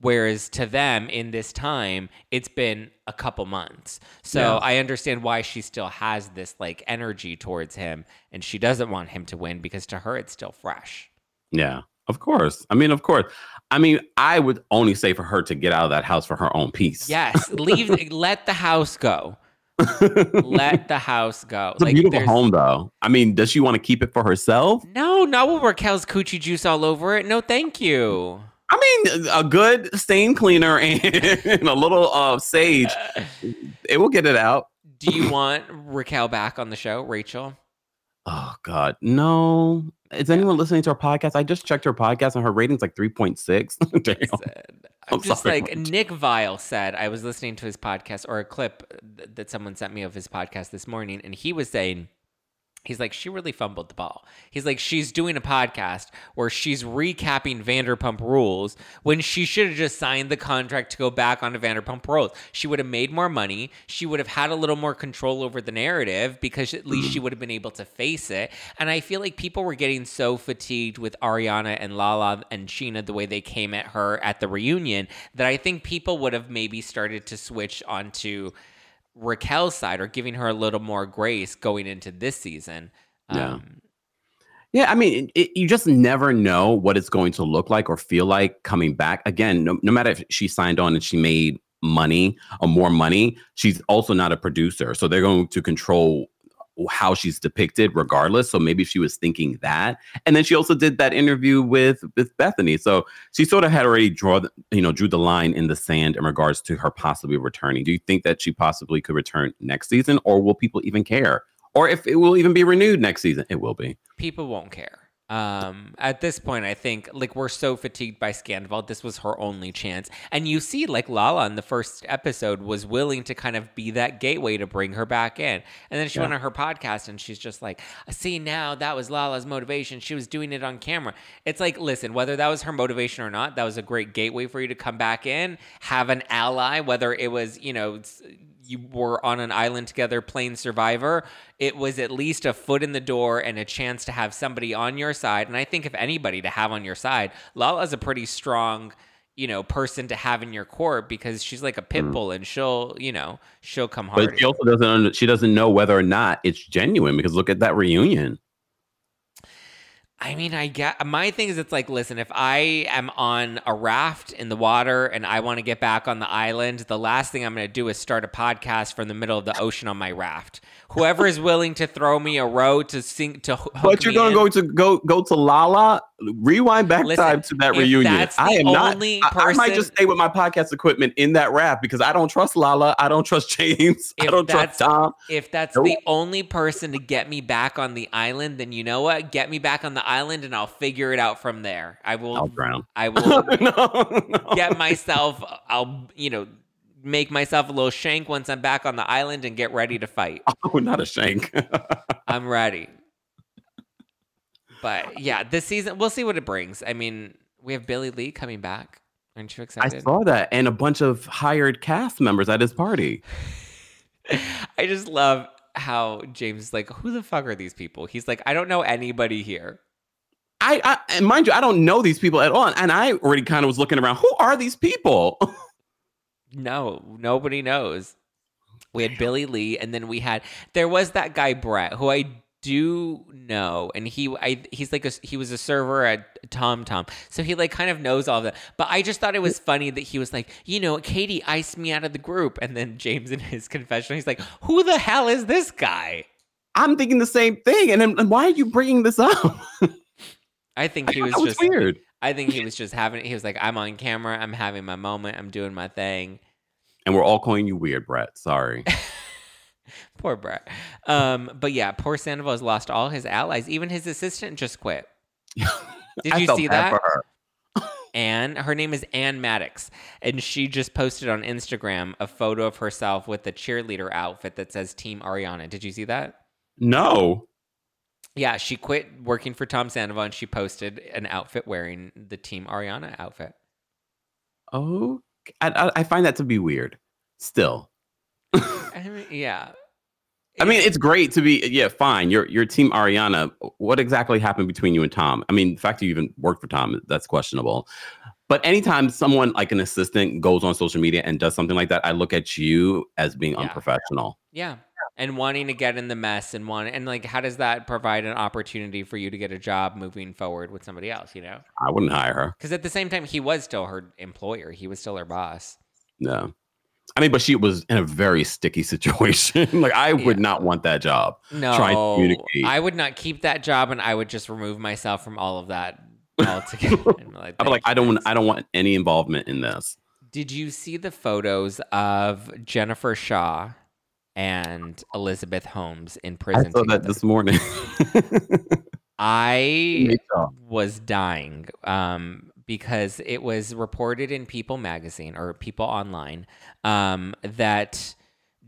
Whereas to them in this time, it's been a couple months. So Yeah. I understand why she still has this like energy towards him and she doesn't want him to win because to her it's still fresh. Yeah, of course. I mean, of course. I mean, I would only say for her to get out of that house for her own peace. Yes, leave let the house go. Let the house go. It's a beautiful home, though. I mean, does she want to keep it for herself? No, not with Raquel's coochie juice all over it. No, thank you. I mean, a good stain cleaner and a little uh, sage, it will get it out. Do you want Raquel back on the show, Rachel? Oh God, no, Is anyone listening to our podcast? I just checked her podcast and her rating's like 3.6. Damn. Listen, I'm, I'm just sorry, like Marge. Nick Viall said. I was listening to his podcast or a clip th- that someone sent me of his podcast this morning, and he was saying. He's like, she really fumbled the ball. He's like, she's doing a podcast where she's recapping Vanderpump Rules when she should have just signed the contract to go back onto Vanderpump Rules. She would have made more money. She would have had a little more control over the narrative because at least she would have been able to face it. And I feel like people were getting so fatigued with Ariana and Lala and Scheana the way they came at her at the reunion that I think people would have maybe started to switch onto Raquel's side or giving her a little more grace going into this season. Yeah. Um, Yeah, I mean, it, you just never know what it's going to look like or feel like coming back. Again, no, no matter if she signed on and she made money or more money, she's also not a producer. So they're going to control how she's depicted regardless. So maybe she was thinking that. And then she also did that interview with with Bethany. So she sort of had already draw the, you know, drew the line in the sand in regards to her possibly returning. Do you think that she possibly could return next season or will people even care? Or if it will even be renewed next season? It will be. people won't care. Um, at this point, I think like we're so fatigued by Scandoval. This was her only chance, and you see, like Lala in the first episode was willing to kind of be that gateway to bring her back in, and then she Yeah. went on her podcast and she's just like, "See now, that was Lala's motivation. She was doing it on camera." It's like, listen, whether that was her motivation or not, that was a great gateway for you to come back in, have an ally, whether it was you know. You were on an island together playing Survivor. It was at least a foot in the door and a chance to have somebody on your side. And I think if anybody to have on your side, Lala's a pretty strong, you know, person to have in your court because she's like a pit mm. bull and she'll, you know, she'll come hard. But she also doesn't under, she doesn't know whether or not it's genuine because look at that reunion. I mean, I get my thing is it's like, listen, if I am on a raft in the water and I want to get back on the island, the last thing I'm going to do is start a podcast from the middle of the ocean on my raft. Whoever is willing to throw me a row to sink to hook But you're gonna go to go go to Lala. Rewind back Listen, time to that reunion. I am not. I, I might just stay with my podcast equipment in that raft because I don't trust Lala. I don't trust James. I don't trust Tom. If that's Nope. the only person to get me back on the island, then you know what? Get me back on the island and I'll figure it out from there. I will I'll drown. I will no, no. get myself I'll, you know, make myself a little shank once I'm back on the island and get ready to fight. Oh, not a shank. I'm ready. But yeah, this season we'll see what it brings. I mean, we have Billie Lee coming back. Aren't you excited? I saw that and a bunch of hired cast members at his party. I just love how James is like, who the fuck are these people? He's like, I don't know anybody here. I, I and mind you, I don't know these people at all, and I already kind of was looking around. Who are these people? No, nobody knows. We had Billie Lee, and then we had there was that guy Brett, who I do know, and he I he's like a he was a server at TomTom, so he like kind of knows all of that. But I just thought it was funny that he was like, you know, Katie iced me out of the group, and then James in his confessional, he's like, who the hell is this guy? I'm thinking the same thing, and, then and why are you bringing this up? I think he I was that just weird. I think he was just having it. he was like, I'm on camera, I'm having my moment, I'm doing my thing. And we're all calling you weird, Brett. Sorry. Poor Brett. Um, but yeah, poor Sandoval has lost all his allies. Even his assistant just quit. Did you see that? for her. Anne, her name is Ann Maddix, and she just posted on Instagram a photo of herself with the cheerleader outfit that says Team Ariana. Did you see that? No. Yeah, she quit working for Tom Sandoval and she posted an outfit wearing the Team Ariana outfit. Oh, I, I, I find that to be weird. Still, I mean, yeah. I mean, it's great to be. Yeah, fine. You're you're Team Ariana. What exactly happened between you and Tom? I mean, the fact that you even worked for Tom that's questionable. But anytime someone like an assistant goes on social media and does something like that, I look at you as being Yeah. unprofessional. Yeah. And wanting to get in the mess and want and like how does that provide an opportunity for you to get a job moving forward with somebody else, you know? I wouldn't hire her. Because at the same time he was still her employer. He was still her boss. No. I mean, but she was in a very sticky situation. like, I would Yeah. not want that job. No. Trying to communicate. I would not keep that job and I would just remove myself from all of that altogether. Like, I'm like, I don't want. I don't want any involvement in this. Did you see the photos of Jennifer Shah and Elizabeth Holmes in prison. I saw that this morning. I was dying um, because it was reported in People magazine or People Online um, that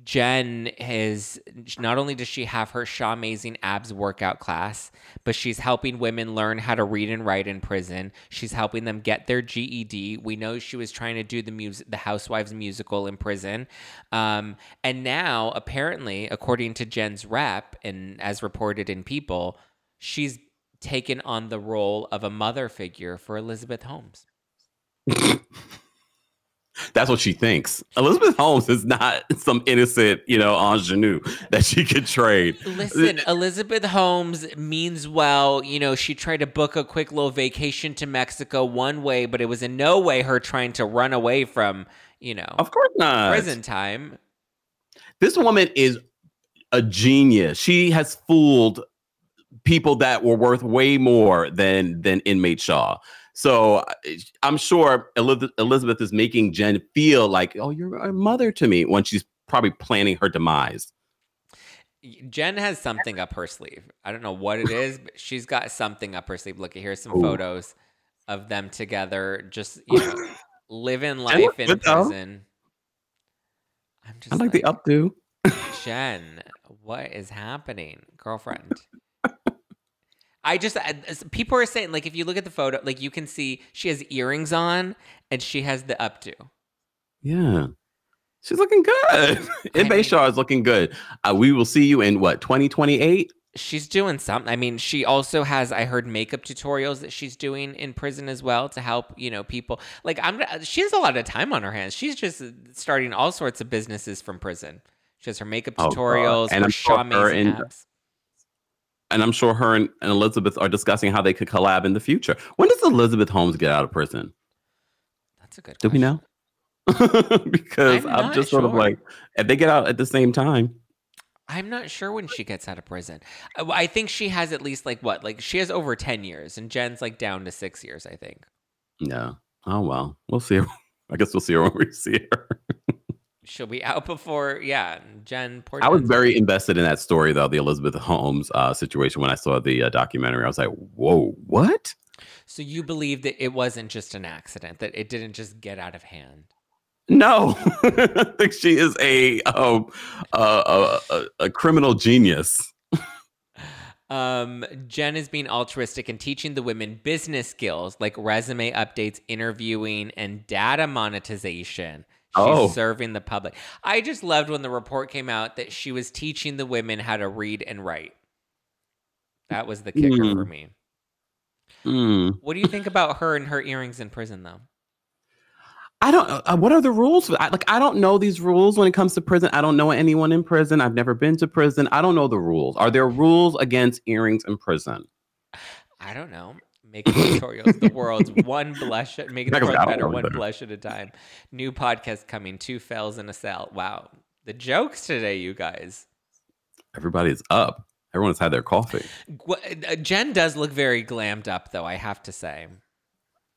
Jen is not only does she have her Shah Amazing Abs workout class, but she's helping women learn how to read and write in prison. She's helping them get their GED. We know she was trying to do the music, the Housewives musical in prison, um, and now apparently, according to Jen's rep and as reported in People, she's taken on the role of a mother figure for Elizabeth Holmes. That's what she thinks. Elizabeth Holmes is not some innocent, you know, ingenue that she could trade. Listen, Elizabeth Holmes means well. You know, she tried to book a quick little vacation to Mexico one way, but it was in no way her trying to run away from, you know, Of course not. prison time. This woman is a genius. She has fooled people that were worth way more than than inmate Shah. So I'm sure Elizabeth is making Jen feel like, oh, you're a mother to me when she's probably planning her demise. Jen has something up her sleeve. I don't know what it is, but she's got something up her sleeve. Look, here's some Ooh. photos of them together, just you know, living life in prison. I'm just I like the updo. Jen, what is happening, girlfriend? I just I- people are saying like if you look at the photo, like you can see she has earrings on and she has the updo. Yeah. She's looking good. I Inmate mean- Shah is looking good. Uh, we will see you in what, 2028? She's doing something. I mean, she also has I heard makeup tutorials that she's doing in prison as well to help you know people. Like I'm, she has a lot of time on her hands. She's just starting all sorts of businesses from prison. She has her makeup Oh, tutorials, And her I'm sure Shah her Amazing and- I'm sure her and, and Elizabeth are discussing how they could collab in the future. When does Elizabeth Holmes get out of prison? That's a good. Do we know? because I'm I'm, just sort of like, if they get out at the same time, I'm not sure when she gets out of prison. Uh, I think she has at least like what? Like she has over 10 years and Jen's like down to 6 years, I think. yeah. Oh well, we'll see her. I guess we'll see her when we see her. She'll be out before yeah, Jen I was very invested in that story, though, the Elizabeth Holmes uh, situation. When I saw the uh, documentary, I was like, "Whoa, what?" So you believe that it wasn't just an accident, that it didn't just get out of hand. No, I think she is a um, uh, a, a, a criminal genius. Um, Jen is being altruistic and teaching the women business skills like resume updates, interviewing, and data monetization. She's Oh. serving the public. I just loved when the report came out that she was teaching the women how to read and write. That was the kicker Hmm. for me. Hmm. What do you think about her and her earrings in prison, though? I don't. Uh, what are the rules? I, like, I don't know these rules when it comes to prison. I don't know anyone in prison. I've never been to prison. I don't know the rules. Are there rules against earrings in prison? I don't know. Makeup tutorials, the world's one blush, making the world better, one either. blush at a time. New podcast coming, two fails in a cell. Wow, the jokes today, you guys. Everybody's up. Everyone's had their coffee. Uh, Jen does look very glammed up, though. I have to say.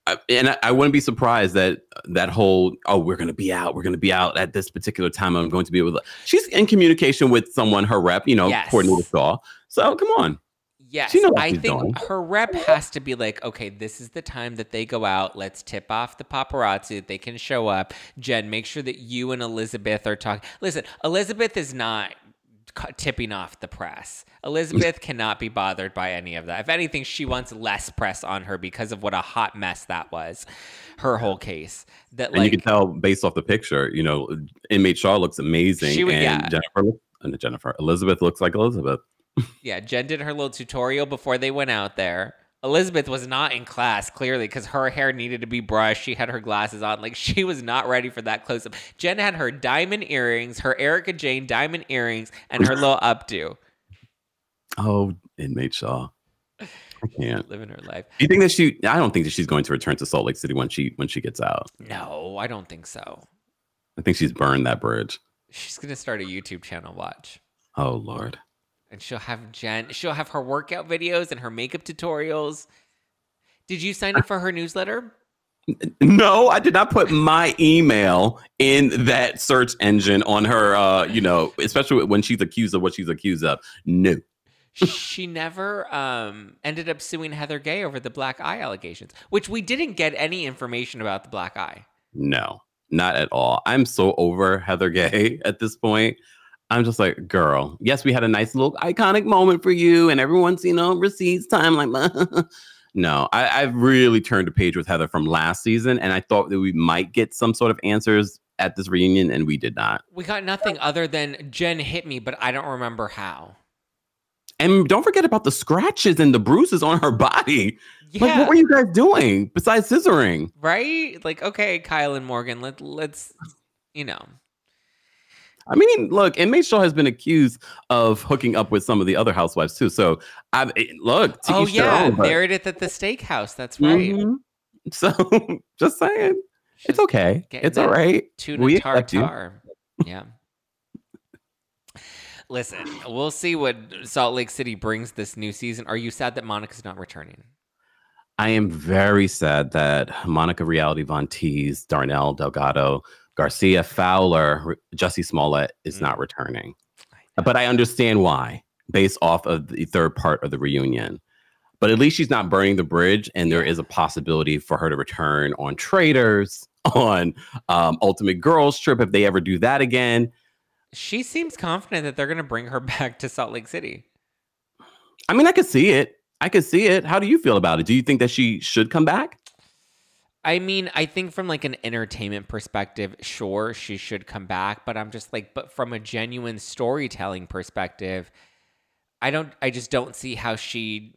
I, and I, I wouldn't be surprised that that whole oh we're gonna be out we're gonna be out at this particular time I'm going to be able to she's in communication with someone her rep you know Yes. coordinator Shah so come on Yes, I think doing. her rep has to be like, okay, this is the time that they go out. Let's tip off the paparazzi that they can show up. Jen, make sure that you and Elizabeth are talking. Listen, Elizabeth is not tipping off the press. Elizabeth cannot be bothered by any of that. If anything, she wants less press on her because of what a hot mess that was. Her whole case. That and you can tell based off the picture you know inmate Shah looks amazing She would- and yeah. Jennifer look- uh, Jennifer Elizabeth looks like Elizabeth Yeah, Jen did her little tutorial before they went out there. Elizabeth was not in class clearly because her hair needed to be brushed. She had her glasses on, like she was not ready for that close up. Jen had her diamond earrings, her Erika Jayne diamond earrings, and her little updo. oh inmate Shah I can't Living her life. do you think that she I don't think that she's going to return to Salt Lake City when she when she gets out No, I don't think so. I think she's burned that bridge She's gonna start a YouTube channel. Watch. oh Lord and she'll have Jen. She'll have her workout videos and her makeup tutorials. Did you sign up for her newsletter? No, I did not put my email in that search engine on her. Uh, you know, especially when she's accused of what she's accused of. No, she never um, ended up suing Heather Gay over the black eye allegations, which we didn't get any information about the black eye. No, not at all. I'm so over Heather Gay at this point. I'm just like, girl, yes, we had a nice little iconic moment for you, and everyone's, you know, receipts time. Like, no, I, I've really turned a page with Heather from last season, and I thought that we might get some sort of answers at this reunion, and we did not. We got nothing other than Jen hit me, but I don't remember how. And don't forget about the scratches and the bruises on her body. Yeah. Like, what were you guys doing besides scissoring? right? Like, okay, Kyle and Morgan, let let's, you know, I mean, look, and Mitchell has been accused of hooking up with some of the other housewives too. So, I look. to oh yeah, own, but- Meredith at the steakhouse. That's right. Mhm. So, just saying, it's okay. It's all right. Tuna We tartar. Yeah. Listen, we'll see what Salt Lake City brings this new season. Are you sad that Monica's not returning? I am very sad that Monica Reality Von Tease, Darnell Delgado, Garcia Fowler, Jussie Smollett is Mm. not returning. But I understand why, based off of the third part of the reunion. But at least she's not burning the bridge, and there is a possibility for her to return on Traitors, on um, Ultimate Girls Trip if they ever do that again. She seems confident that they're going to bring her back to Salt Lake City. I mean, I could see it. I could see it. How do you feel about it? Do you think that she should come back? I mean, I think from like an entertainment perspective, sure, she should come back, but I'm just like, but from a genuine storytelling perspective, I don't, I just don't see how she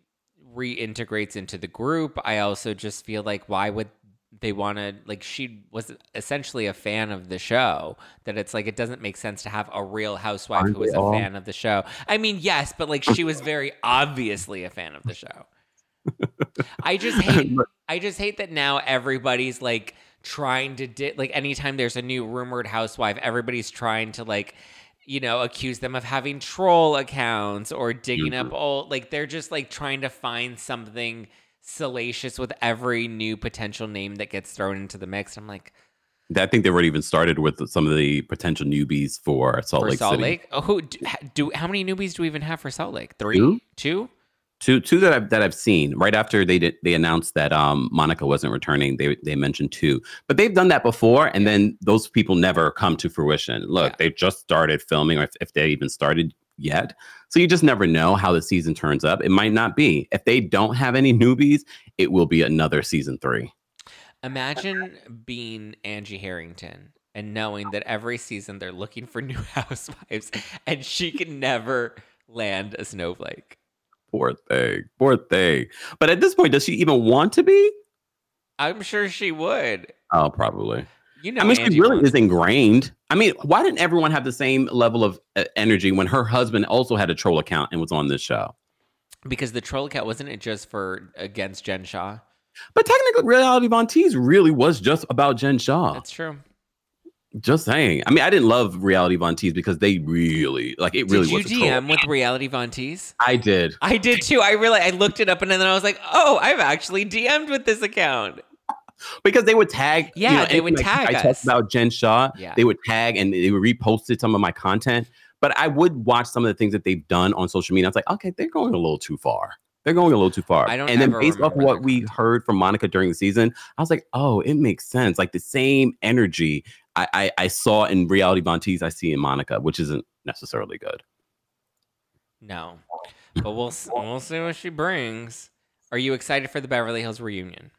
reintegrates into the group. I also just feel like, why would they want to, like, she was essentially a fan of the show, that it's like, it doesn't make sense to have a real housewife Aren't who was a all? fan of the show. I mean, yes, but like, she was very obviously a fan of the show. I just hate I just hate that now everybody's like trying to di- like anytime there's a new rumored housewife, everybody's trying to like you know accuse them of having troll accounts or digging up mm-hmm. old like they're just like trying to find something salacious with every new potential name that gets thrown into the mix. I'm like I think they already even started with some of the potential newbies for Salt for Lake Salt City. Lake. Oh, who do, do how many newbies do we even have for Salt Lake? Three, Two? two. Two, two that I've that I've seen right after they did they announced that um Monica wasn't returning. They they mentioned two, but they've done that before, and then those people never come to fruition. Look, Yeah. they just started filming, or if, if they even started yet. So you just never know how the season turns up. It might not be. If they don't have any newbies, it will be another season three. Imagine being Angie Harrington and knowing that every season they're looking for new housewives and she can never land a snowflake. Poor thing, poor thing. But at this point, does she even want to be? I'm sure she would. Oh, probably. You know, I mean, she really wants- is ingrained. I mean, why didn't everyone have the same level of uh, energy when her husband also had a troll account and was on this show? because the troll account wasn't it just for against Jen Shah? But technically, Reality Von Tease really was just about Jen Shah. That's true. Just saying. I mean, I didn't love Reality Von Tease because they really, like, it really did you was. DM with Reality Von Tease? I did. I did too. I really I looked it up and then I was like, oh, I've actually DM'd with this account. Because they would tag. you Yeah, know, they would like tag I talked about Jen Shah. Yeah. They would tag and they would reposted some of my content. But I would watch some of the things that they've done on social media. I was like, okay, they're going a little too far. They're going a little too far. I don't and then based off what we heard from Monica during the season, I was like, oh, it makes sense. Like the same energy I, I, I saw in Reality Von Tease, I see in Monica, which isn't necessarily good. No. But we'll we'll see what she brings. Are you excited for the Beverly Hills reunion?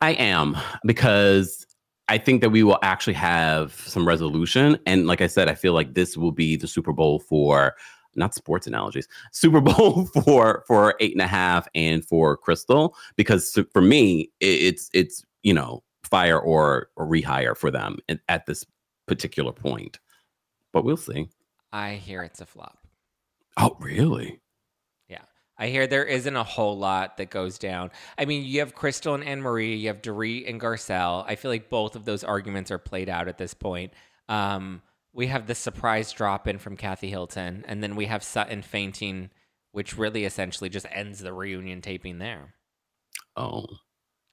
I am because I think that we will actually have some resolution. And like I said, I feel like this will be the Super Bowl for not sports analogies, Super Bowl for for eight and a half and for Crystal. Because for me, it's it's you know fire or or rehire for them at, this particular point. But we'll see. I hear it's a flop. Oh, really? Yeah. I hear there isn't a whole lot that goes down. I mean, you have Crystal and Annemarie, you have Dorit and Garcelle. I feel like both of those arguments are played out at this point. Um, we have the surprise drop in from Kathy Hilton, and then we have Sutton fainting, which really essentially just ends the reunion taping there. Oh,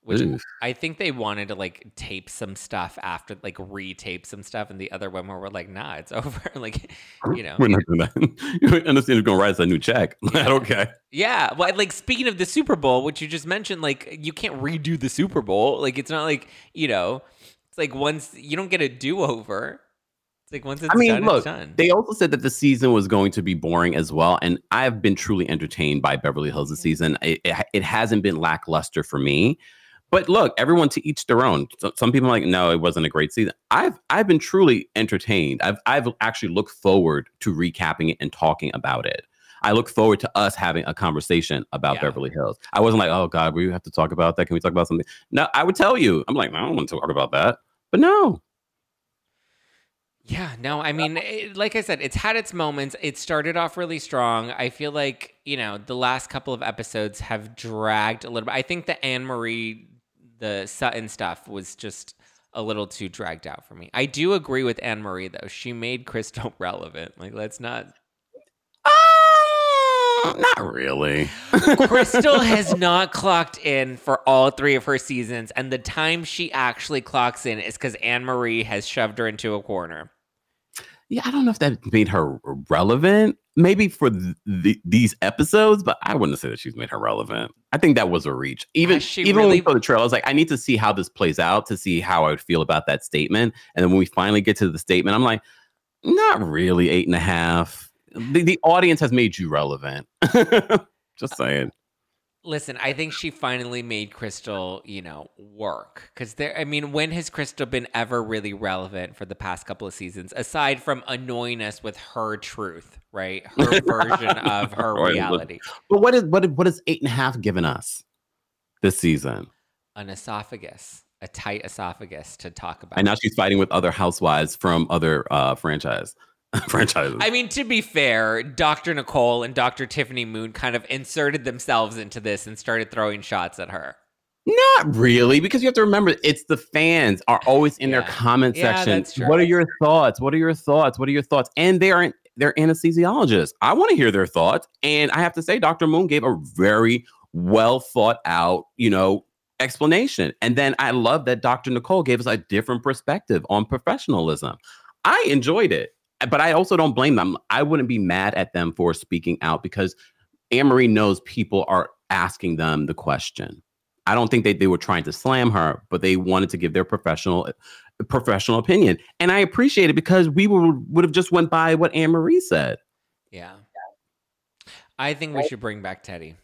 which Oof. I think they wanted to like tape some stuff after, like retape some stuff, and the other women were like, "Nah, it's over." like, you know, We're not doing that. you understand gonna write us a new check. okay. yeah. Well, like speaking of the Super Bowl, which you just mentioned, like you can't redo the Super Bowl. Like it's not like you know, it's like once you don't get a do over. It's like once it's I mean, done, look, it's done. They also said that the season was going to be boring as well, and I've been truly entertained by Beverly Hills this season. It, it, it hasn't been lackluster for me, but look, everyone to each their own. So, some people are like, no, it wasn't a great season. I've I've been truly entertained. I've I've actually looked forward to recapping it and talking about it. I look forward to us having a conversation about Yeah. Beverly Hills. I wasn't like, oh God, we have to talk about that. Can we talk about something? No, I would tell you. I'm like, I don't want to talk about that. But no, Yeah, no, I mean, it, like I said, it's had its moments. It started off really strong. I feel like, you know, the last couple of episodes have dragged a little bit. I think the Annemarie, the Sutton stuff was just a little too dragged out for me. I do agree with Annemarie, though. She made Crystal relevant. Like, let's not. Um, not really. Crystal has not clocked in for all three of her seasons, and the time she actually clocks in is because Annemarie has shoved her into a corner. Yeah, I don't know if that made her relevant. Maybe for th- th- these episodes, but I wouldn't say that she's made her relevant. I think that was a reach. Even even when really- the trail, I was like, I need to see how this plays out to see how I would feel about that statement. And then when we finally get to the statement, I'm like, not really eight and a half. The, the audience has made you relevant. Just uh, saying. Listen, I think she finally made Crystal, you know, work. Because there, I mean, when has Crystal been ever really relevant for the past couple of seasons, aside from annoying us with her truth, right? Her version of her reality. But what is what what is eight and a half given us this season? An esophagus, a tight esophagus to talk about. And now she's fighting with other housewives from other uh franchise franchises. I mean, to be fair, Dr. Nicole and Dr. Tiffany Moon kind of inserted themselves into this and started throwing shots at her. Not really, because you have to remember it's the fans are always in their Yeah. comment Yeah, section. What are your thoughts? What are your thoughts? What are your thoughts? And they're they're anesthesiologists. I want to hear their thoughts. And I have to say, Dr. Moon gave a very well thought out, you know, explanation. And then I love that Dr. Nicole gave us a different perspective on professionalism. I enjoyed it, but I also don't blame them. I wouldn't be mad at them for speaking out because Annemarie knows people are asking them the question. I don't think they, they were trying to slam her, but they wanted to give their professional professional opinion. And I appreciate it because we would would have just went by what Annemarie said. Yeah. I think we should bring back Teddy.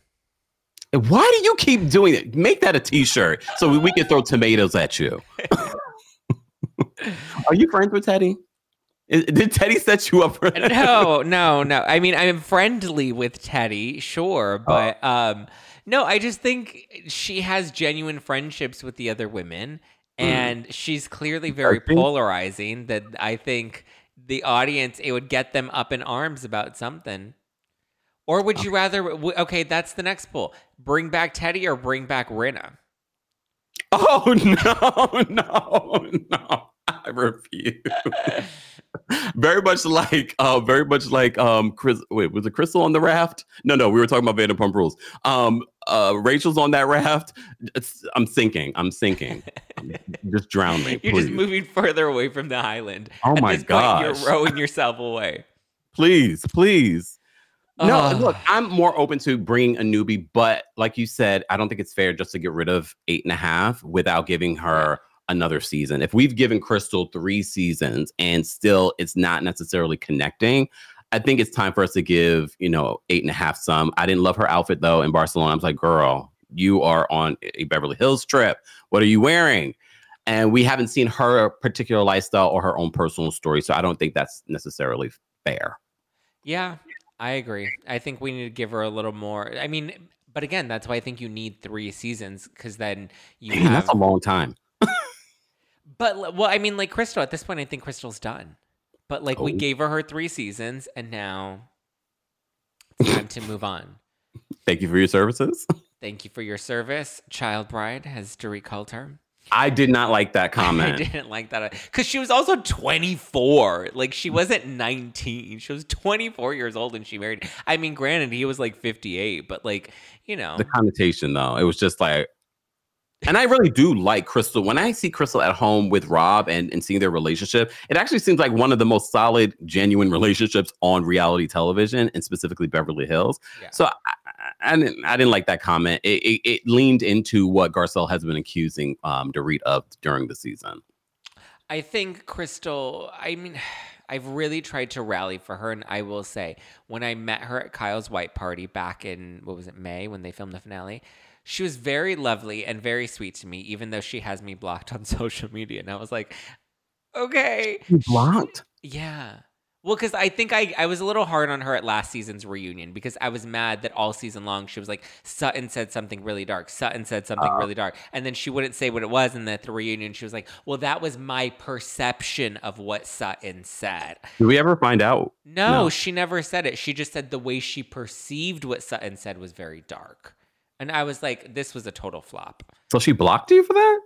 Why do you keep doing it? Make that a t-shirt so we, we can throw tomatoes at you. are you friends with Teddy? Did Teddy set you up for that? no, no, no. I mean, I'm friendly with Teddy, sure, Oh. but um, no, I just think she has genuine friendships with the other women, Hmm. and she's clearly very polarizing. That I think the audience it would get them up in arms about something. Or would you rather? Okay, that's the next poll: bring back Teddy or bring back Rinna. Oh no, no, no. I refuse. very much like uh very much like um Chris wait, was it Crystal on the raft? No, no, we were talking about Vanderpump rules. Um uh Rachel's on that raft. It's, I'm sinking. I'm sinking. just drown me, You're please. just moving further away from the island. Oh At my god. you're rowing yourself away. please, please. No, look, I'm more open to bringing a newbie, but like you said, I don't think it's fair just to get rid of eight and a half without giving her another season. If we've given Crystal three seasons and still it's not necessarily connecting, I think it's time for us to give, you know, eight and a half some. I didn't love her outfit though in Barcelona. I was like, girl, you are on a Beverly Hills trip. What are you wearing? And we haven't seen her particular lifestyle or her own personal story. So I don't think that's necessarily fair. Yeah, I agree. I think we need to give her a little more. I mean, but again, that's why I think you need three seasons because then you have. that's a long time. But well, I mean, like Crystal. At this point, I think Crystal's done. But like we Oh. gave her her three seasons, and now it's time to move on. Thank you for your services. Thank you for your service, child bride, as Dorit called her. I did not like that comment. I didn't like that uh, because she was also 24. Like she wasn't 19. She was 24 years old and she married. I mean, granted, he was like 58, but like you know, the connotation, though, it was just like, And I really do like Crystal. When I see Crystal at home with Rob and, and seeing their relationship, it actually seems like one of the most solid, genuine relationships on reality television and specifically Beverly Hills. Yeah. So I, I, didn't I didn't like that comment. It, it, it leaned into what Garcelle has been accusing um, Dorit of during the season. I think Crystal, I mean, I've really tried to rally for her. And I will say, when I met her at Kyle's White Party back in, what was it, May, when they filmed the finale, she was very lovely and very sweet to me, even though she has me blocked on social media. And I was like, okay. Blocked? Yeah. Well, because I think I, I was a little hard on her at last season's reunion because I was mad that all season long she was like, Sutton said something really dark. Sutton said something Uh. really dark. And then she wouldn't say what it was. And then at the reunion, she was like, well, that was my perception of what Sutton said. Did we ever find out? No, No. she never said it. She just said the way she perceived what Sutton said was very dark. And I was like, this was a total flop. So she blocked you for that?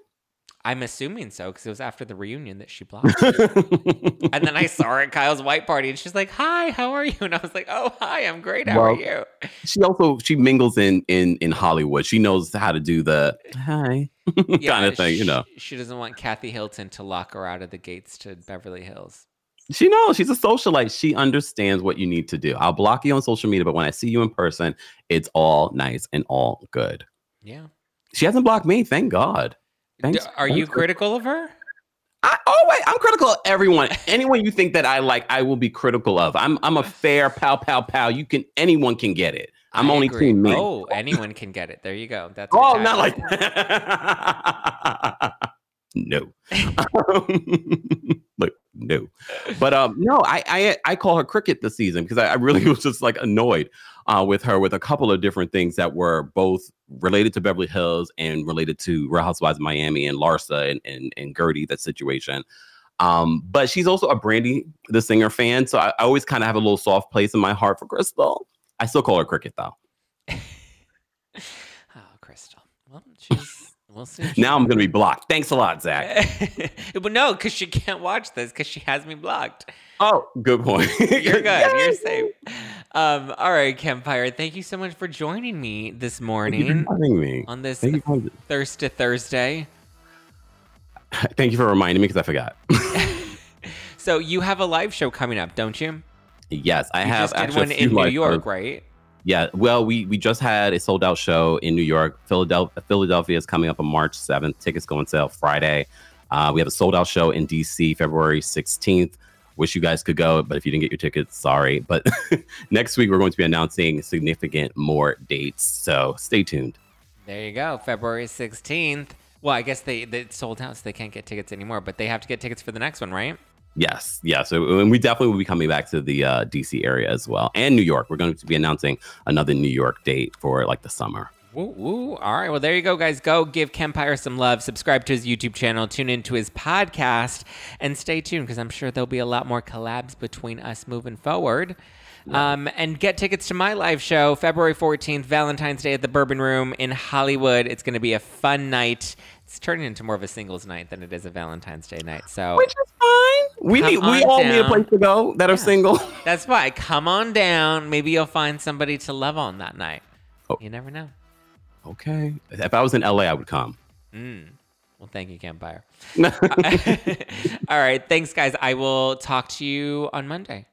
I'm assuming so because it was after the reunion that she blocked. and then I saw her at Kyle's white party and she's like, Hi, how are you? And I was like, Oh, hi, I'm great. How are you? she also she mingles in in in Hollywood. She knows how to do the hi kind of thing, you know. She doesn't want Kathy Hilton to lock her out of the gates to Beverly Hills. She knows she's a socialite. She understands what you need to do. I'll block you on social media, but when I see you in person, it's all nice and all good. Yeah. She hasn't blocked me, thank God. D- Thanks. are you for- critical of her? I oh, always I'm critical of everyone. Anyone you think that I like, I will be critical of. I'm I'm a fair pow pow pow. You can anyone can get it. I'm I only agree. team me. Oh, anyone can get it. There you go. That's Oh, not like that. no. Look, no. But um, no, I I I call her cricket this season because I, I really was just like annoyed uh, with her with a couple of different things that were both related to Beverly Hills and related to Real Housewives of Miami and Larsa and and, and Guerdy, that situation. Um, but she's also a Brandy the singer fan, so I, I always kind of have a little soft place in my heart for Crystal. I still call her cricket though. Oh, Crystal. Well, she's. We'll see. Now I'm gonna be blocked. Thanks a lot, Zack. but no, because she can't watch this because she has me blocked. Oh, good point. You're good. You're safe. Um, all right, Kempire. Thank you so much for joining me this Thank you morning for having me. on this Thank for, Thursday Thursday. thank you for reminding me because I forgot. So you have a live show coming up, don't you? yes, I You have just did actually one in New York, shows. right? Yeah, well, we we just had a sold out show in New York. Philadelphia, Philadelphia is coming up on March 7th. Tickets go on sale Friday. Uh, we have a sold out show in DC February 16th. Wish you guys could go, but if you didn't get your tickets, sorry. But next week we're going to be announcing significant more dates. So stay tuned. There you go, February 16th. Well, I guess they, they sold out, so they can't get tickets anymore, but they have to get tickets for the next one, right? Yes, yes. So, and we definitely will be coming back to the uh, DC area as well, and New York. We're going to be announcing another New York date for like the summer. Woo, woo. All right. Well, there you go, guys. Go give Kempire some love. Subscribe to his YouTube channel. Tune into his podcast. And stay tuned because I'm sure there'll be a lot more collabs between us moving forward. Um, and get tickets to my live show February 14th, Valentine's Day at the Bourbon Room in Hollywood. It's going to be a fun night. It's turning into more of a singles night than it is a Valentine's Day night. So Which is fine. We need, we all need a place to go that are single. that's why. Come on down. Maybe you'll find somebody to love on that night. Oh. You never know. Okay. If I was in LA, I would come. Mm. Well, thank you, Kempire. All right. Thanks, guys. I will talk to you on Monday.